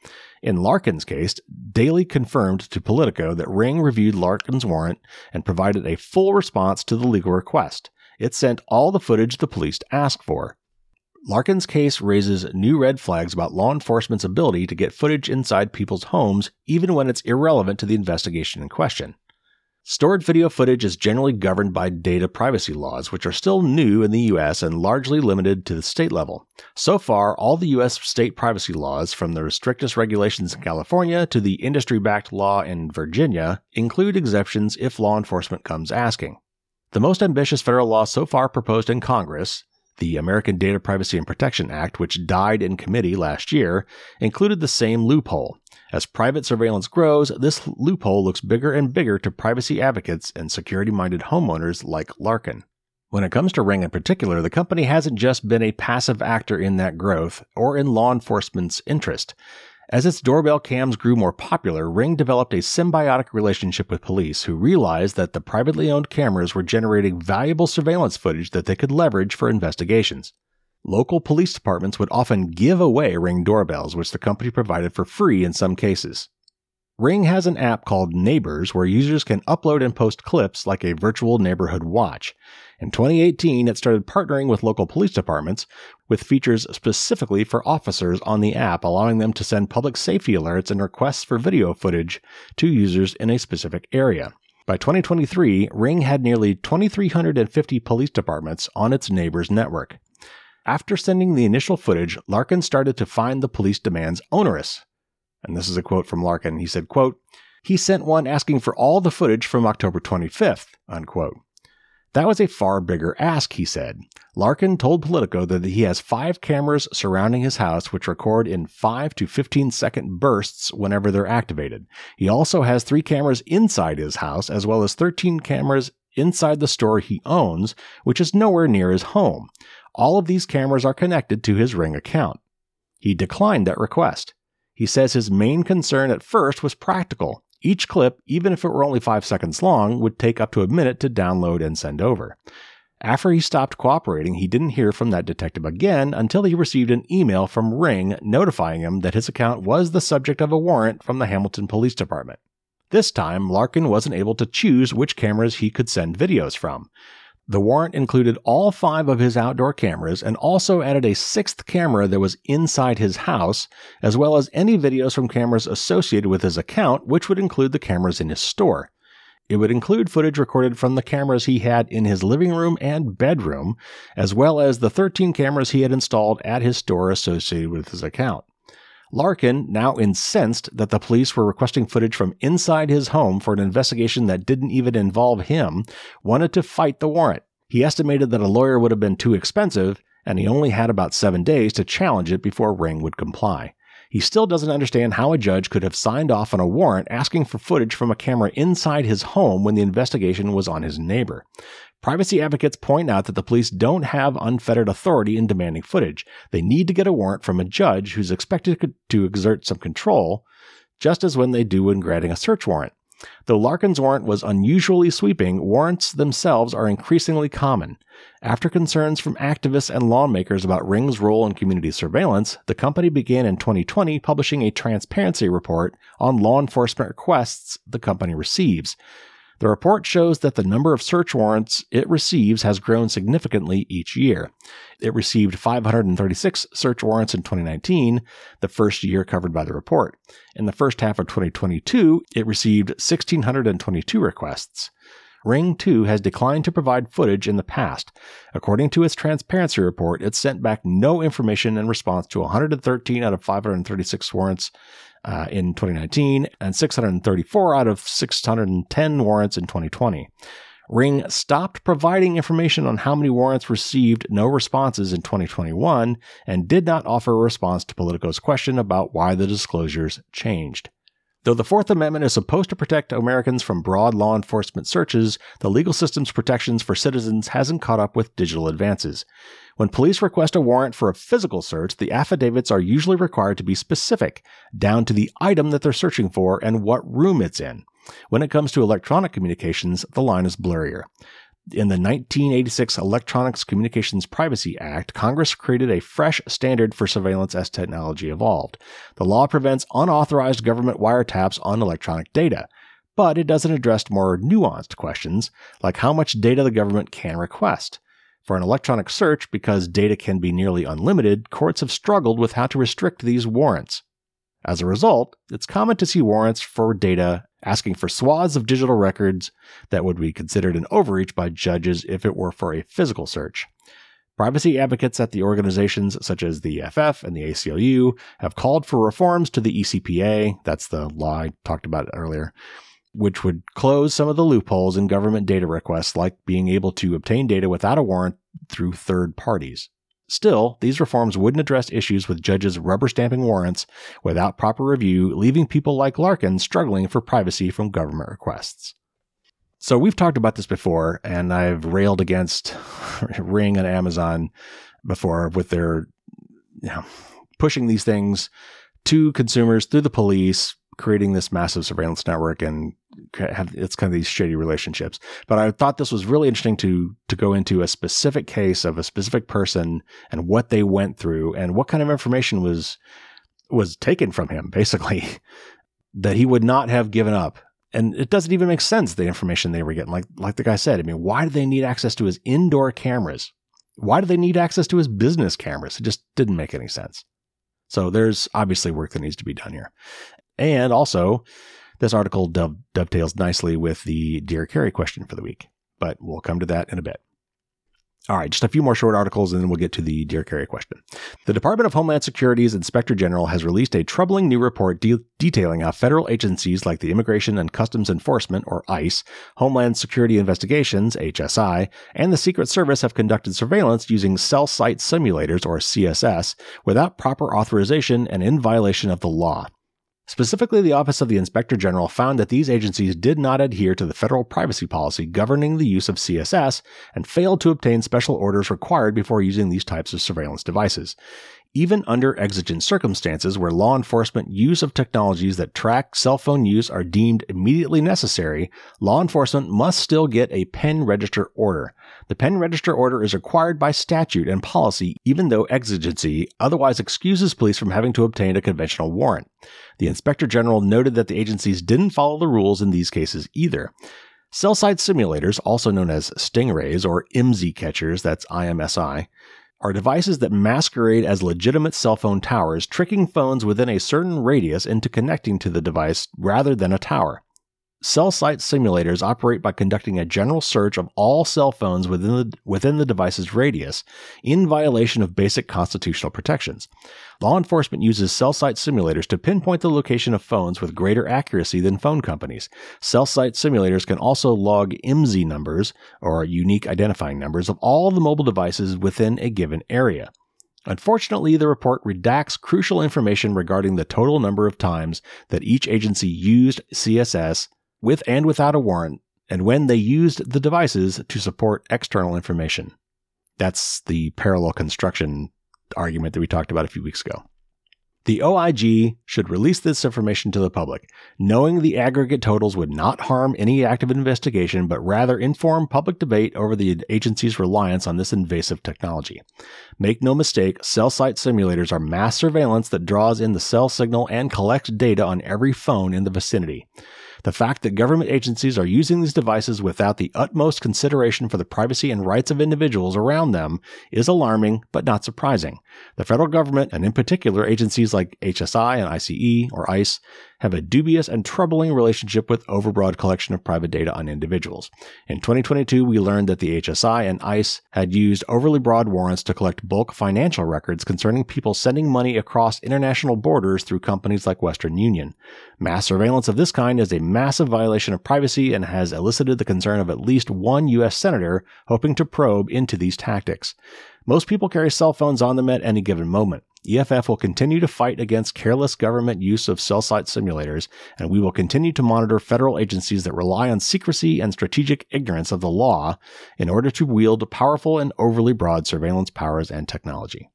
In Larkin's case, Daly confirmed to Politico that Ring reviewed Larkin's warrant and provided a full response to the legal request. It sent all the footage the police asked for. Larkin's case raises new red flags about law enforcement's ability to get footage inside people's homes, even when it's irrelevant to the investigation in question. Stored video footage is generally governed by data privacy laws, which are still new in the US and largely limited to the state level. So far, all the US state privacy laws, from the strictest regulations in California to the industry backed law in Virginia, include exceptions if law enforcement comes asking. The most ambitious federal law so far proposed in Congress, the American Data Privacy and Protection Act, which died in committee last year, included the same loophole. As private surveillance grows, this loophole looks bigger and bigger to privacy advocates and security minded homeowners like Larkin. When it comes to Ring in particular, the company hasn't just been a passive actor in that growth or in law enforcement's interest. As its doorbell cams grew more popular, Ring developed a symbiotic relationship with police who realized that the privately owned cameras were generating valuable surveillance footage that they could leverage for investigations. Local police departments would often give away Ring doorbells, which the company provided for free in some cases. Ring has an app called Neighbors where users can upload and post clips like a virtual neighborhood watch. In 2018, it started partnering with local police departments with features specifically for officers on the app, allowing them to send public safety alerts and requests for video footage to users in a specific area. By 2023, Ring had nearly 2,350 police departments on its Neighbors network. After sending the initial footage, Larkin started to find the police demands onerous. And this is a quote from Larkin. He said, quote, he sent one asking for all the footage from October 25th, unquote. That was a far bigger ask, he said. Larkin told Politico that he has five cameras surrounding his house which record in 5 to 15 second bursts whenever they're activated. He also has three cameras inside his house, as well as 13 cameras inside the store he owns, which is nowhere near his home. All of these cameras are connected to his Ring account. He declined that request. He says his main concern at first was practical. Each clip, even if it were only five seconds long, would take up to a minute to download and send over. After he stopped cooperating, he didn't hear from that detective again until he received an email from Ring notifying him that his account was the subject of a warrant from the Hamilton Police Department. This time, Larkin wasn't able to choose which cameras he could send videos from. The warrant included all five of his outdoor cameras and also added a sixth camera that was inside his house, as well as any videos from cameras associated with his account, which would include the cameras in his store. It would include footage recorded from the cameras he had in his living room and bedroom, as well as the 13 cameras he had installed at his store associated with his account. Larkin, now incensed that the police were requesting footage from inside his home for an investigation that didn't even involve him, wanted to fight the warrant. He estimated that a lawyer would have been too expensive, and he only had about seven days to challenge it before Ring would comply. He still doesn't understand how a judge could have signed off on a warrant asking for footage from a camera inside his home when the investigation was on his neighbor. Privacy advocates point out that the police don't have unfettered authority in demanding footage. They need to get a warrant from a judge who's expected to exert some control, just as when they do when granting a search warrant. Though Larkin's warrant was unusually sweeping, warrants themselves are increasingly common. After concerns from activists and lawmakers about Ring's role in community surveillance, the company began in 2020 publishing a transparency report on law enforcement requests the company receives. The report shows that the number of search warrants it receives has grown significantly each year. It received 536 search warrants in 2019, the first year covered by the report. In the first half of 2022, it received 1,622 requests. Ring 2 has declined to provide footage in the past. According to its transparency report, it sent back no information in response to 113 out of 536 warrants uh, in 2019 and 634 out of 610 warrants in 2020. Ring stopped providing information on how many warrants received no responses in 2021 and did not offer a response to Politico's question about why the disclosures changed. Though the Fourth Amendment is supposed to protect Americans from broad law enforcement searches, the legal system's protections for citizens hasn't caught up with digital advances. When police request a warrant for a physical search, the affidavits are usually required to be specific, down to the item that they're searching for and what room it's in. When it comes to electronic communications, the line is blurrier. In the 1986 Electronics Communications Privacy Act, Congress created a fresh standard for surveillance as technology evolved. The law prevents unauthorized government wiretaps on electronic data, but it doesn't address more nuanced questions, like how much data the government can request. For an electronic search, because data can be nearly unlimited, courts have struggled with how to restrict these warrants. As a result, it's common to see warrants for data asking for swaths of digital records that would be considered an overreach by judges if it were for a physical search. Privacy advocates at the organizations such as the EFF and the ACLU have called for reforms to the ECPA, that's the law I talked about earlier, which would close some of the loopholes in government data requests, like being able to obtain data without a warrant through third parties. Still, these reforms wouldn't address issues with judges rubber stamping warrants without proper review, leaving people like Larkin struggling for privacy from government requests. So we've talked about this before, and I've railed against Ring and Amazon before with their you know, pushing these things to consumers through the police, creating this massive surveillance network and have it's kind of these shady relationships. But I thought this was really interesting to to go into a specific case of a specific person and what they went through and what kind of information was was taken from him, basically, that he would not have given up. And it doesn't even make sense the information they were getting. Like like the guy said, I mean, why do they need access to his indoor cameras? Why do they need access to his business cameras? It just didn't make any sense. So there's obviously work that needs to be done here. And also, this article dove- dovetails nicely with the Dear Carey question for the week, but we'll come to that in a bit. All right, just a few more short articles and then we'll get to the Dear Carey question. The Department of Homeland Security's Inspector General has released a troubling new report de- detailing how federal agencies like the Immigration and Customs Enforcement, or ICE, Homeland Security Investigations, HSI, and the Secret Service have conducted surveillance using cell site simulators, or CSS, without proper authorization and in violation of the law. Specifically, the Office of the Inspector General found that these agencies did not adhere to the federal privacy policy governing the use of CSS and failed to obtain special orders required before using these types of surveillance devices. Even under exigent circumstances where law enforcement use of technologies that track cell phone use are deemed immediately necessary, law enforcement must still get a pen register order. The pen register order is required by statute and policy, even though exigency otherwise excuses police from having to obtain a conventional warrant. The Inspector General noted that the agencies didn't follow the rules in these cases either. Cell site simulators, also known as stingrays or IMSI catchers, that's IMSI, are devices that masquerade as legitimate cell phone towers, tricking phones within a certain radius into connecting to the device rather than a tower. Cell site simulators operate by conducting a general search of all cell phones within the, within the device's radius in violation of basic constitutional protections. Law enforcement uses cell site simulators to pinpoint the location of phones with greater accuracy than phone companies. Cell site simulators can also log IMSI numbers, or unique identifying numbers, of all the mobile devices within a given area. Unfortunately, the report redacts crucial information regarding the total number of times that each agency used CSS with and without a warrant, and when they used the devices to support external information. That's the parallel construction argument that we talked about a few weeks ago. The OIG should release this information to the public, knowing the aggregate totals would not harm any active investigation, but rather inform public debate over the agency's reliance on this invasive technology. Make no mistake, cell site simulators are mass surveillance that draws in the cell signal and collects data on every phone in the vicinity. The fact that government agencies are using these devices without the utmost consideration for the privacy and rights of individuals around them is alarming, but not surprising. The federal government, and in particular agencies like HSI and ICE or ICE, have a dubious and troubling relationship with overbroad collection of private data on individuals. In 2022, we learned that the HSI and ICE had used overly broad warrants to collect bulk financial records concerning people sending money across international borders through companies like Western Union. Mass surveillance of this kind is a massive violation of privacy and has elicited the concern of at least one U.S. senator hoping to probe into these tactics. Most people carry cell phones on them at any given moment. EFF will continue to fight against careless government use of cell site simulators, and we will continue to monitor federal agencies that rely on secrecy and strategic ignorance of the law in order to wield powerful and overly broad surveillance powers and technology.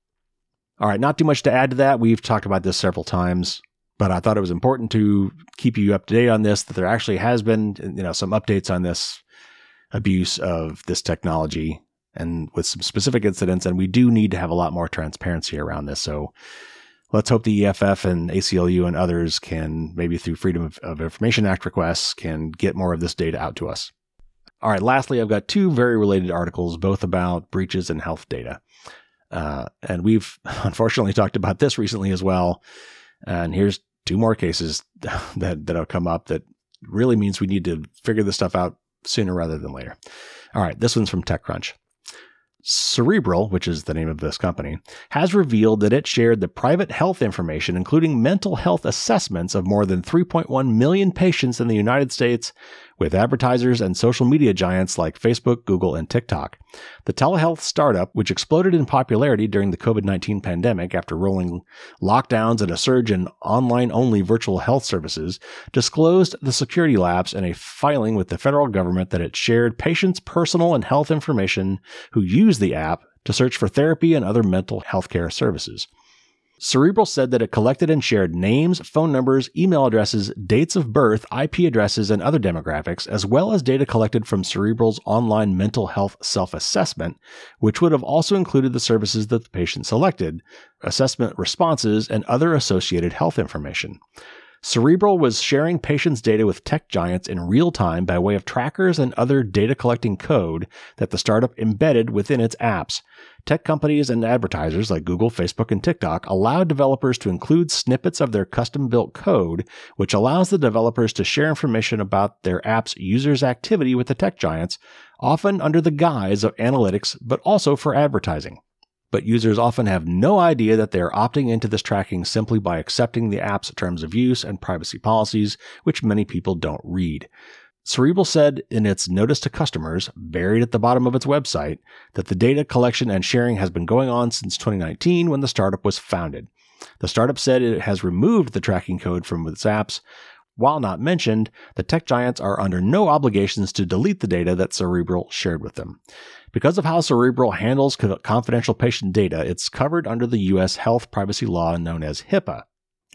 All right, not too much to add to that. We've talked about this several times, but I thought it was important to keep you up to date on this that there actually has been, you know, some updates on this abuse of this technology and with some specific incidents. And we do need to have a lot more transparency around this. So let's hope the EFF and ACLU and others can, maybe through Freedom of, of Information Act requests, can get more of this data out to us. All right, lastly, I've got two very related articles, both about breaches in health data. Uh, and we've unfortunately talked about this recently as well. And here's two more cases that, that have come up that really means we need to figure this stuff out sooner rather than later. All right, this one's from TechCrunch. Cerebral, which is the name of this company, has revealed that it shared the private health information, including mental health assessments of more than 3.1 million patients in the United States with advertisers and social media giants like Facebook, Google, and TikTok. The telehealth startup, which exploded in popularity during the COVID 19 pandemic after rolling lockdowns and a surge in online only virtual health services, disclosed the security lapse in a filing with the federal government that it shared patients' personal and health information who use the app to search for therapy and other mental health care services. Cerebral said that it collected and shared names, phone numbers, email addresses, dates of birth, IP addresses, and other demographics, as well as data collected from Cerebral's online mental health self assessment, which would have also included the services that the patient selected, assessment responses, and other associated health information. Cerebral was sharing patients' data with tech giants in real time by way of trackers and other data collecting code that the startup embedded within its apps. Tech companies and advertisers like Google, Facebook, and TikTok allow developers to include snippets of their custom built code, which allows the developers to share information about their app's users' activity with the tech giants, often under the guise of analytics, but also for advertising but users often have no idea that they are opting into this tracking simply by accepting the app's terms of use and privacy policies, which many people don't read. Cerebral said in its notice to customers, buried at the bottom of its website, that the data collection and sharing has been going on since 2019 when the startup was founded. The startup said it has removed the tracking code from its apps, while not mentioned, the tech giants are under no obligations to delete the data that Cerebral shared with them. Because of how Cerebral handles confidential patient data, it's covered under the U.S. health privacy law known as HIPAA.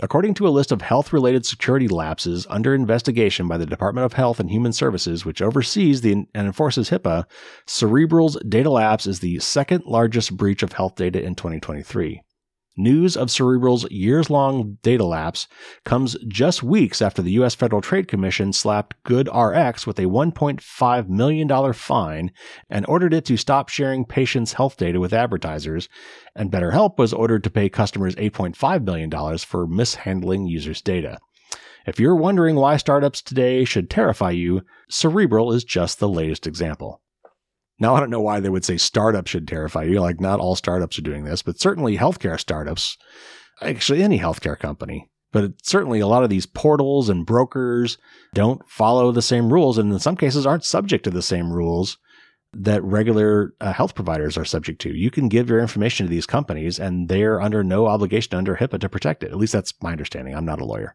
According to a list of health related security lapses under investigation by the Department of Health and Human Services, which oversees the, and enforces HIPAA, Cerebral's data lapse is the second largest breach of health data in 2023. News of Cerebral's years long data lapse comes just weeks after the U.S. Federal Trade Commission slapped GoodRx with a $1.5 million fine and ordered it to stop sharing patients' health data with advertisers, and BetterHelp was ordered to pay customers $8.5 million for mishandling users' data. If you're wondering why startups today should terrify you, Cerebral is just the latest example. Now, I don't know why they would say startups should terrify you. Like, not all startups are doing this, but certainly healthcare startups, actually, any healthcare company. But certainly, a lot of these portals and brokers don't follow the same rules, and in some cases, aren't subject to the same rules that regular uh, health providers are subject to. You can give your information to these companies, and they're under no obligation under HIPAA to protect it. At least that's my understanding. I'm not a lawyer.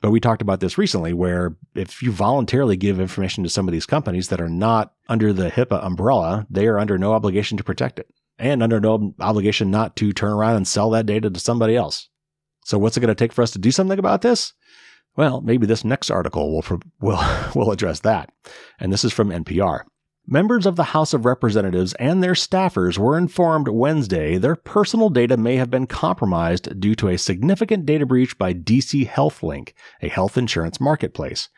But we talked about this recently where if you voluntarily give information to some of these companies that are not under the HIPAA umbrella, they are under no obligation to protect it and under no obligation not to turn around and sell that data to somebody else. So what's it going to take for us to do something about this? Well, maybe this next article will, will, will address that. And this is from NPR. Members of the House of Representatives and their staffers were informed Wednesday their personal data may have been compromised due to a significant data breach by DC HealthLink, a health insurance marketplace.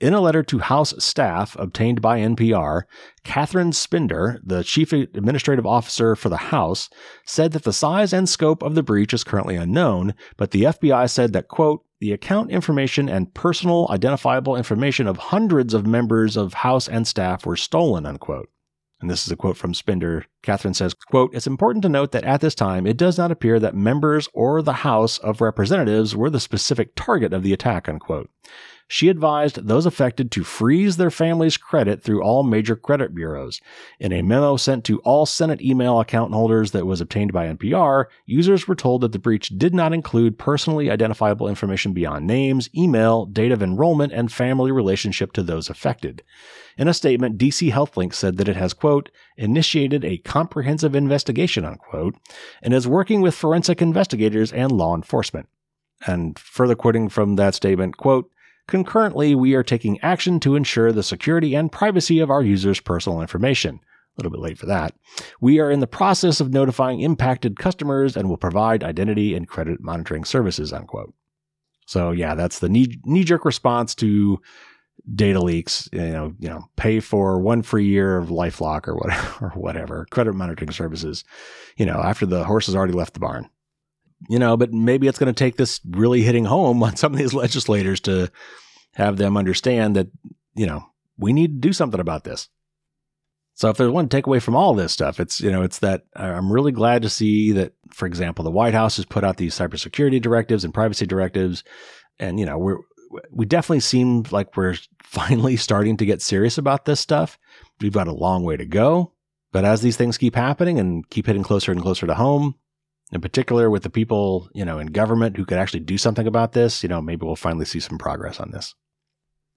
In a letter to House staff obtained by NPR, Catherine Szpindor, the chief administrative officer for the House, said that the size and scope of the breach is currently unknown, but the FBI said that, quote, the account information and personal identifiable information of hundreds of members of House and staff were stolen, unquote. And this is a quote from Szpindor. Catherine says, quote, It's important to note that at this time, it does not appear that members or the House of Representatives were the specific target of the attack, unquote. She advised those affected to freeze their family's credit through all major credit bureaus. In a memo sent to all Senate email account holders that was obtained by NPR, users were told that the breach did not include personally identifiable information beyond names, email, date of enrollment, and family relationship to those affected. In a statement, DC HealthLink said that it has, quote, initiated a comprehensive investigation, unquote, and is working with forensic investigators and law enforcement. And further quoting from that statement, quote, Concurrently, we are taking action to ensure the security and privacy of our users' personal information. A little bit late for that. We are in the process of notifying impacted customers and will provide identity and credit monitoring services, unquote. So yeah, that's the knee jerk response to data leaks. You know, you know, pay for one free year of LifeLock or whatever, or whatever credit monitoring services. You know, after the horse has already left the barn you know, but maybe it's going to take this really hitting home on some of these legislators to have them understand that, you know, we need to do something about this. So if there's one takeaway from all this stuff, it's, you know, it's that I'm really glad to see that, for example, the White House has put out these cybersecurity directives and privacy directives. And, you know, we're, we definitely seem like we're finally starting to get serious about this stuff. We've got a long way to go. But as these things keep happening and keep hitting closer and closer to home, in particular with the people, you know, in government who could actually do something about this, you know, maybe we'll finally see some progress on this.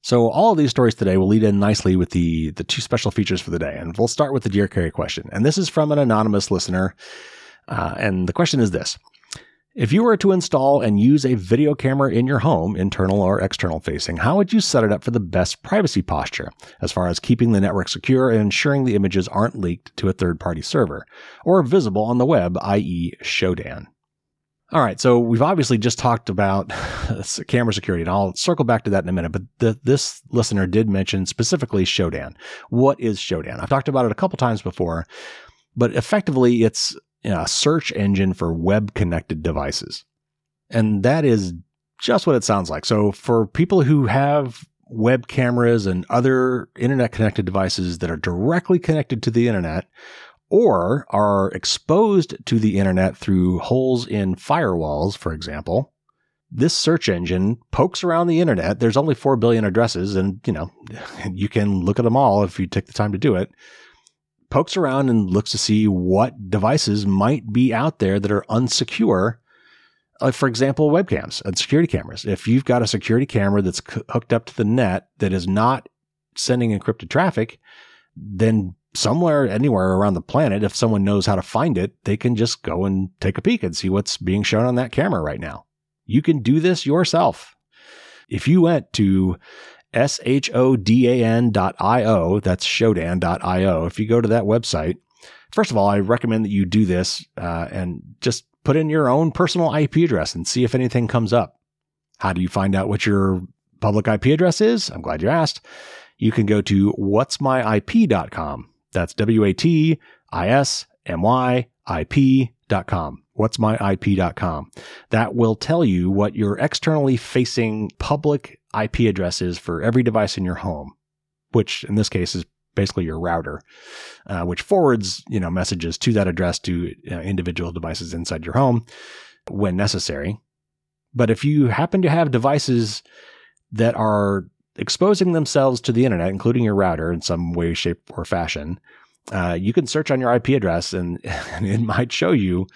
So all of these stories today will lead in nicely with the the two special features for the day, and we'll start with the Dear Carey question. And this is from an anonymous listener, uh, and the question is this: if you were to install and use a video camera in your home, internal or external facing, how would you set it up for the best privacy posture as far as keeping the network secure and ensuring the images aren't leaked to a third party server or visible on the web, i.e., Shodan? All right, so we've obviously just talked about camera security, and I'll circle back to that in a minute. But the, this listener did mention specifically Shodan. What is Shodan? I've talked about it a couple times before, but effectively, it's a search engine for web connected devices. And that is just what it sounds like. So for people who have web cameras and other internet connected devices that are directly connected to the internet or are exposed to the internet through holes in firewalls, for example, this search engine pokes around the internet. There's only 4 billion addresses and, you know, you can look at them all if you take the time to do it pokes around and looks to see what devices might be out there that are unsecure. Like, for example, webcams and security cameras. If you've got a security camera that's c- hooked up to the net that is not sending encrypted traffic, then somewhere, anywhere around the planet, if someone knows how to find it, they can just go and take a peek and see what's being shown on that camera right now. You can do this yourself. If you went to S-H-O-D-A-N dot I-O. That's shodan.io. If you go to that website, first of all, I recommend that you do this uh, and just put in your own personal IP address and see if anything comes up. How do you find out what your public IP address is? I'm glad you asked. You can go to whatsmyip.com. That's W-A-T-I-S-M-Y-I-P.com. what'smyip.com. That will tell you what your externally facing public IP address is for every device in your home, which in this case is basically your router, uh, which forwards you know messages to that address to uh, individual devices inside your home when necessary. But if you happen to have devices that are exposing themselves to the internet, including your router in some way, shape, or fashion, uh, you can search on your IP address and, and it might show you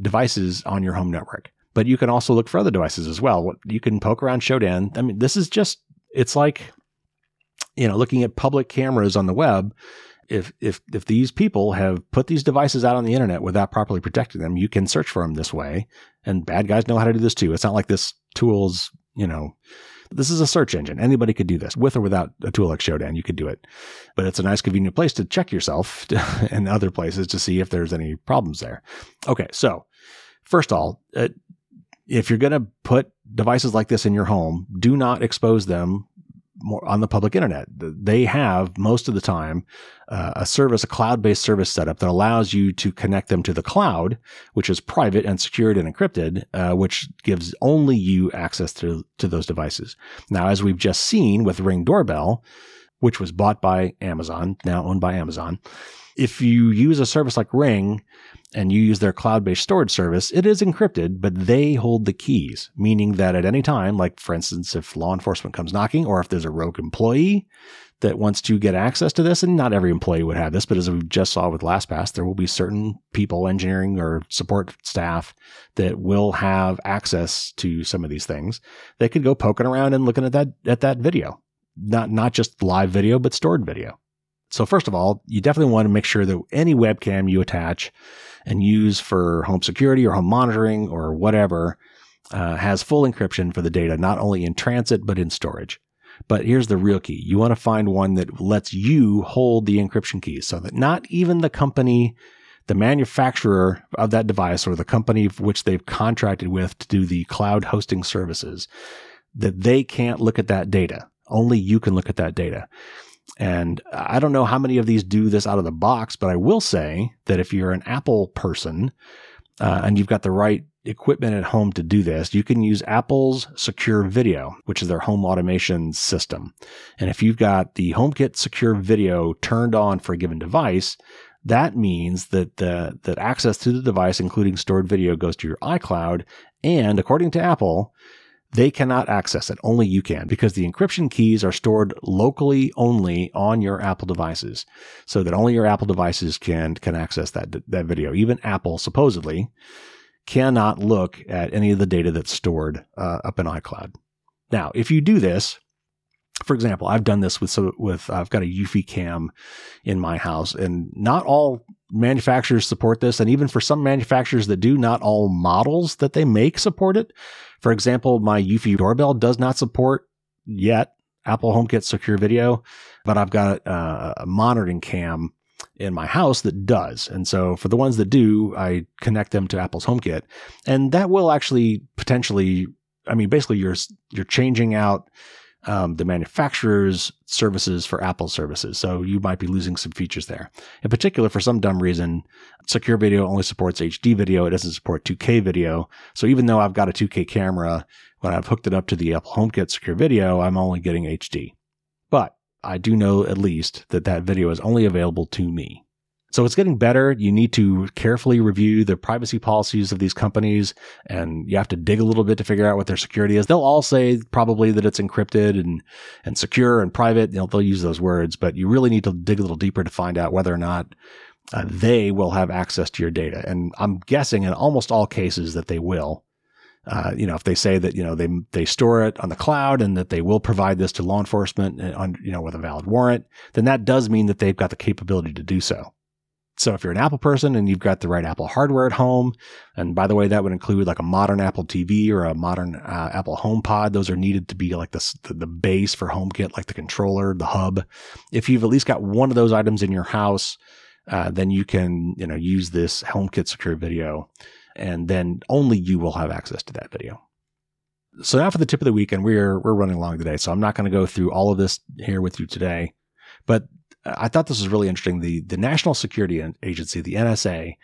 devices on your home network. But you can also look for other devices as well. You can poke around Shodan. I mean, this is just, it's like, you know, looking at public cameras on the web. If, if, if these people have put these devices out on the internet without properly protecting them, you can search for them this way. And bad guys know how to do this too. It's not like this tool's, you know, this is a search engine. Anybody could do this with or without a tool like Shodan. You could do it, but it's a nice, convenient place to check yourself and other places to see if there's any problems there. Okay. So first of all, uh, if you're going to put devices like this in your home, do not expose them more on the public internet. They have most of the time uh, a service, a cloud-based service setup that allows you to connect them to the cloud, which is private and secured and encrypted, uh, which gives only you access to to those devices. Now, as we've just seen with Ring Doorbell, which was bought by Amazon, now owned by Amazon, if you use a service like Ring, and you use their cloud based storage service, it is encrypted, but they hold the keys, meaning that at any time, like for instance, if law enforcement comes knocking or if there's a rogue employee that wants to get access to this, and not every employee would have this, but as we just saw with LastPass, there will be certain people, engineering or support staff, that will have access to some of these things. They could go poking around and looking at that at that video, not not just live video, but stored video. So first of all, you definitely want to make sure that any webcam you attach and use for home security or home monitoring or whatever uh, has full encryption for the data, not only in transit, but in storage. But here's the real key. You want to find one that lets you hold the encryption keys so that not even the company, the manufacturer of that device or the company which they've contracted with to do the cloud hosting services, that they can't look at that data. Only you can look at that data. And I don't know how many of these do this out of the box, but I will say that if you're an Apple person uh, and you've got the right equipment at home to do this, you can use Apple's Secure Video, which is their home automation system. And if you've got the HomeKit Secure Video turned on for a given device, that means that the, that access to the device, including stored video, goes to your iCloud. And according to Apple, they cannot access it. Only you can because the encryption keys are stored locally only on your Apple devices so that only your Apple devices can, can access that, that video. Even Apple supposedly cannot look at any of the data that's stored uh, up in iCloud. Now, if you do this, for example, I've done this with so with I've got a Eufy cam in my house, and not all manufacturers support this, and even for some manufacturers that do, not all models that they make support it. For example, my Eufy doorbell does not support yet Apple HomeKit Secure Video, but I've got uh, a monitoring cam in my house that does. And so for the ones that do, I connect them to Apple's HomeKit, and that will actually potentially. I mean, basically, you're you're changing out um, the manufacturer's services for Apple services. So you might be losing some features there. In particular, for some dumb reason, Secure Video only supports HD video. It doesn't support 2K video. So even though I've got a 2K camera, when I've hooked it up to the Apple HomeKit Secure Video, I'm only getting HD. But I do know at least that that video is only available to me. So it's getting better. You need to carefully review the privacy policies of these companies and you have to dig a little bit to figure out what their security is. They'll all say probably that it's encrypted and, and secure and private. They'll use those words, but you really need to dig a little deeper to find out whether or not uh, they will have access to your data. And I'm guessing in almost all cases that they will. Uh, you know, if they say that you know they they store it on the cloud and that they will provide this to law enforcement uh, on you know with a valid warrant, then that does mean that they've got the capability to do so. So if you're an Apple person and you've got the right Apple hardware at home, and by the way, that would include like a modern Apple TV or a modern uh, Apple HomePod. Those are needed to be like the, the base for HomeKit, like the controller, the hub. If you've at least got one of those items in your house, uh, then you can you know use this HomeKit Secure Video, and then only you will have access to that video. So now for the tip of the week, and we're we're running long today, so I'm not going to go through all of this here with you today. But I thought this was really interesting. The the National Security Agency, the NSA,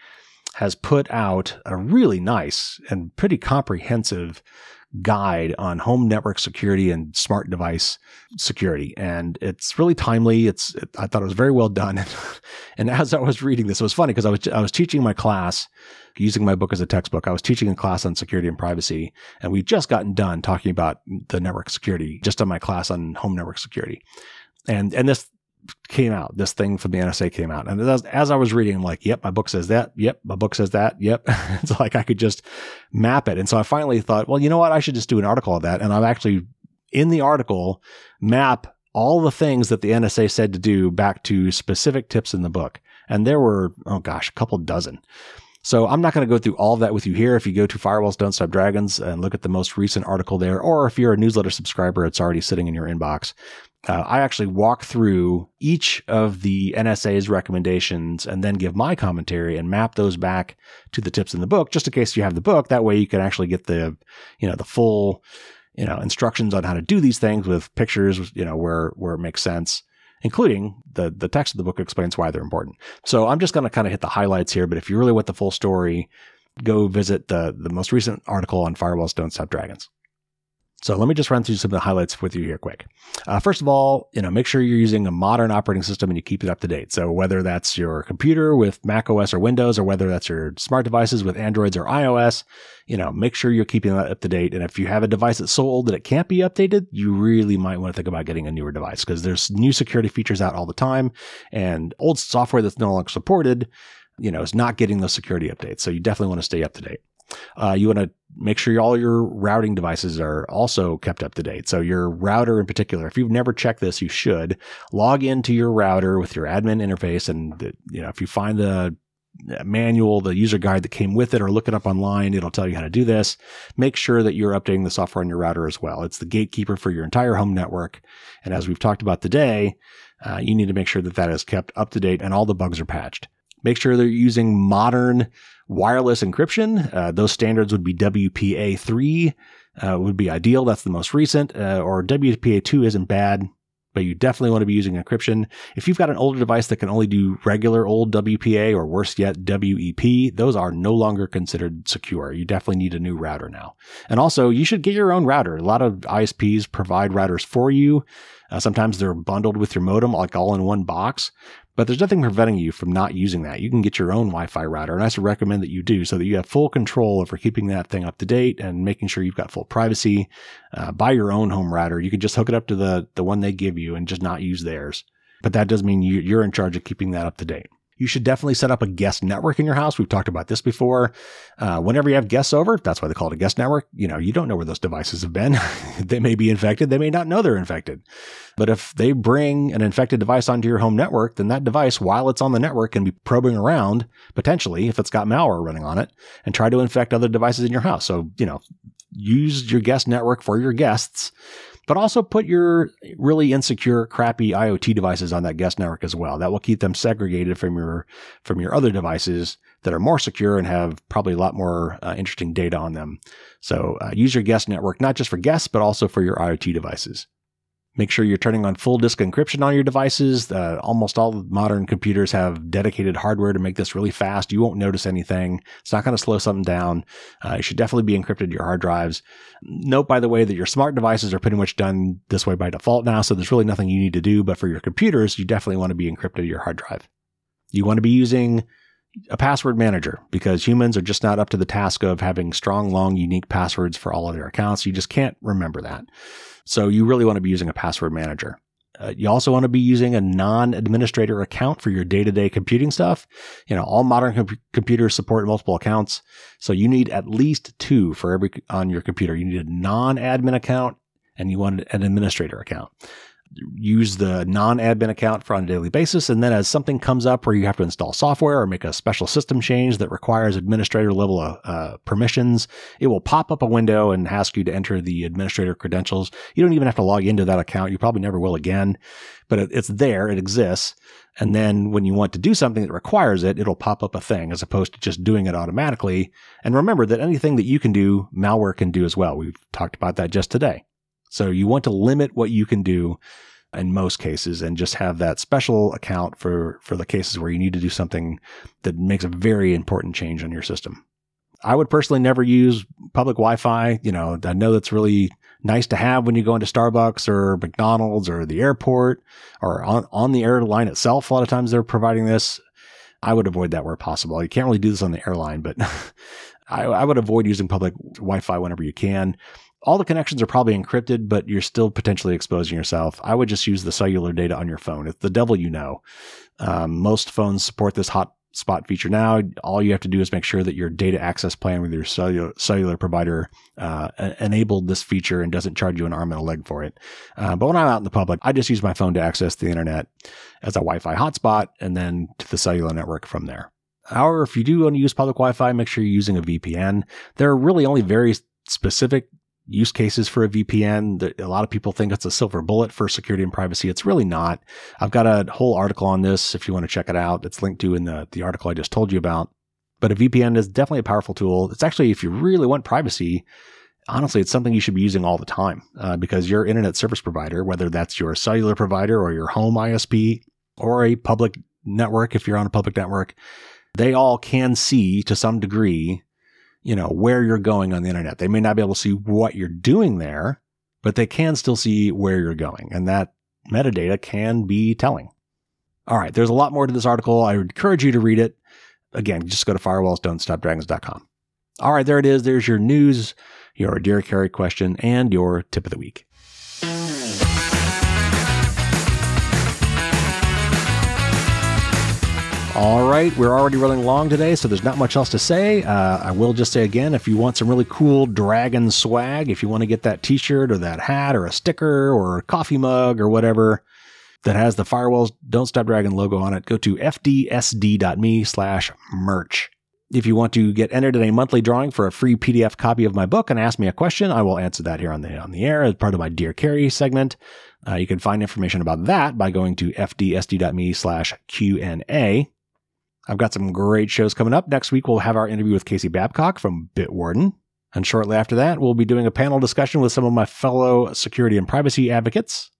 has put out a really nice and pretty comprehensive guide on home network security and smart device security. And it's really timely. It's, it, I thought it was very well done. and as I was reading this, it was funny because I was, I was teaching my class using my book as a textbook. I was teaching a class on security and privacy, and we just gotten done talking about the network security just on my class on home network security. And, and this came out. This thing from the NSA came out. And as, as, I was reading, I'm like, yep, my book says that. Yep, my book says that. Yep. it's like I could just map it. And so I finally thought, well, you know what? I should just do an article of that. And I'm actually, in the article, map all the things that the NSA said to do back to specific tips in the book. And there were, oh gosh, a couple dozen. So I'm not going to go through all of that with you here. If you go to Firewalls Don't Stop Dragons and look at the most recent article there, or if you're a newsletter subscriber, it's already sitting in your inbox. Uh, I actually walk through each of the NSA's recommendations and then give my commentary and map those back to the tips in the book, just in case you have the book. That way you can actually get the, you know, the full, you know, instructions on how to do these things with pictures, you know, where, where it makes sense including the, the text of the book explains why they're important. So I'm just going to kind of hit the highlights here, but if you really want the full story, go visit the, the most recent article on Firewalls Don't Stop Dragons. So let me just run through some of the highlights with you here quick. Uh, first of all, you know, make sure you're using a modern operating system and you keep it up to date. So whether that's your computer with Mac OS or Windows, or whether that's your smart devices with Androids or iOS, you know, make sure you're keeping that up to date. And if you have a device that's so old that it can't be updated, you really might want to think about getting a newer device because there's new security features out all the time and old software that's no longer supported, you know, is not getting those security updates. So you definitely want to stay up to date. Uh, you want to make sure all your routing devices are also kept up to date. So your router in particular, if you've never checked this, you should log into your router with your admin interface. And, you know, if you find the manual, the user guide that came with it, or look it up online. It'll tell you how to do this. Make sure that you're updating the software on your router as well. It's the gatekeeper for your entire home network. And as we've talked about today, uh, you need to make sure that that is kept up to date and all the bugs are patched. Make sure they're using modern wireless encryption. Uh, those standards would be WPA3 uh, would be ideal. That's the most recent. Uh, or WPA2 isn't bad, but you definitely want to be using encryption. If you've got an older device that can only do regular old WPA or worse yet, WEP, those are no longer considered secure. You definitely need a new router now. And also, you should get your own router. A lot of ISPs provide routers for you. Uh, sometimes they're bundled with your modem, like all in one box. But there's nothing preventing you from not using that. You can get your own Wi Fi router, and I recommend that you do so that you have full control over keeping that thing up to date and making sure you've got full privacy. Uh, buy your own home router. You could just hook it up to the, the one they give you and just not use theirs. But that does mean you, you're in charge of keeping that up to date. You should definitely set up a guest network in your house. We've talked about this before. Uh, whenever you have guests over, that's why they call it a guest network. You know, you don't know where those devices have been. they may be infected. They may not know they're infected. But if they bring an infected device onto your home network, then that device, while it's on the network, can be probing around potentially if it's got malware running on it and try to infect other devices in your house. So, you know, use your guest network for your guests but also put your really insecure, crappy IoT devices on that guest network as well. That will keep them segregated from your from your other devices that are more secure and have probably a lot more uh, interesting data on them. So uh, use your guest network not just for guests, but also for your IoT devices. Make sure you're turning on full disk encryption on your devices. Uh, almost all modern computers have dedicated hardware to make this really fast. You won't notice anything. It's not going to slow something down. Uh, should definitely be encrypted your hard drives. Note, by the way, that your smart devices are pretty much done this way by default now, so there's really nothing you need to do. But for your computers, you definitely want to be encrypted your hard drive. You want to be using a password manager because humans are just not up to the task of having strong, long, unique passwords for all of their accounts. You just can't remember that. So you really want to be using a password manager. Uh, you also want to be using a non-administrator account for your day-to-day computing stuff. You know, all modern com- computers support multiple accounts, so you need at least two for every on your computer. You need a non-admin account and you want an administrator account use the non-admin account for on a daily basis. And then as something comes up where you have to install software or make a special system change that requires administrator level uh, uh, permissions, it will pop up a window and ask you to enter the administrator credentials. You don't even have to log into that account. You probably never will again, but it, it's there. It exists. And then when you want to do something that requires it, it'll pop up a thing as opposed to just doing it automatically. And remember that anything that you can do, malware can do as well. We've talked about that just today. So you want to limit what you can do in most cases and just have that special account for, for the cases where you need to do something that makes a very important change on your system. I would personally never use public Wi-Fi. You know, I know that's really nice to have when you go into Starbucks or McDonald's or the airport or on, on the airline itself. A lot of times they're providing this. I would avoid that where possible. You can't really do this on the airline, but I, I would avoid using public Wi Fi whenever you can. All the connections are probably encrypted, but you're still potentially exposing yourself. I would just use the cellular data on your phone. It's the devil you know. Um, most phones support this hotspot feature now. All you have to do is make sure that your data access plan with your cellular, cellular provider uh, enabled this feature and doesn't charge you an arm and a leg for it. Uh, but when I'm out in the public, I just use my phone to access the internet as a Wi-Fi hotspot and then to the cellular network from there. However, if you do want to use public Wi-Fi, make sure you're using a VPN. There are really only very specific use cases for a VPN. A lot of people think it's a silver bullet for security and privacy. It's really not. I've got a whole article on this if you want to check it out. It's linked to in the, the article I just told you about. But a VPN is definitely a powerful tool. It's actually, if you really want privacy, honestly, it's something you should be using all the time uh, because your internet service provider, whether that's your cellular provider or your home ISP or a public network, if you're on a public network, they all can see to some degree you know, where you're going on the internet. They may not be able to see what you're doing there, but they can still see where you're going. And that metadata can be telling. All right. There's a lot more to this article. I would encourage you to read it. Again, just go to firewallsdon'tstopdragons.com. All right. There it is. There's your news, your Dear Carey question, and your tip of the week. All right, we're already running long today, so there's not much else to say. Uh, I will just say again if you want some really cool dragon swag, if you want to get that t shirt or that hat or a sticker or a coffee mug or whatever that has the Firewalls Don't Stop Dragon logo on it, go to fdsd.me slash merch. If you want to get entered in a monthly drawing for a free PDF copy of my book and ask me a question, I will answer that here on the on the air as part of my Dear Carey segment. Uh, you can find information about that by going to fdsd.me slash Q&A. I've got some great shows coming up. Next week, we'll have our interview with Casey Babcock from Bitwarden. And shortly after that, we'll be doing a panel discussion with some of my fellow security and privacy advocates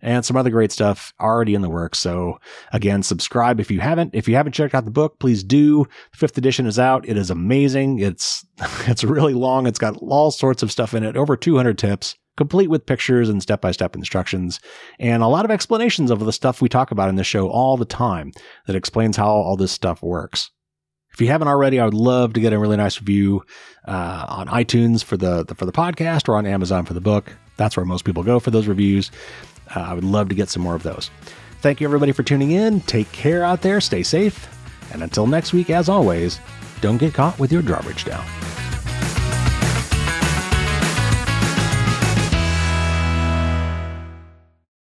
and some other great stuff already in the works. So again, subscribe if you haven't. If you haven't checked out the book, please do. The fifth edition is out. It is amazing. It's, it's really long. It's got all sorts of stuff in it, over 200 tips complete with pictures and step by step instructions, and a lot of explanations of the stuff we talk about in the show all the time that explains how all this stuff works. If you haven't already, I would love to get a really nice review uh, on iTunes for the, the, for the podcast or on Amazon for the book. That's where most people go for those reviews. Uh, I would love to get some more of those. Thank you everybody for tuning in. Take care out there. Stay safe. And until next week, as always, don't get caught with your drawbridge down.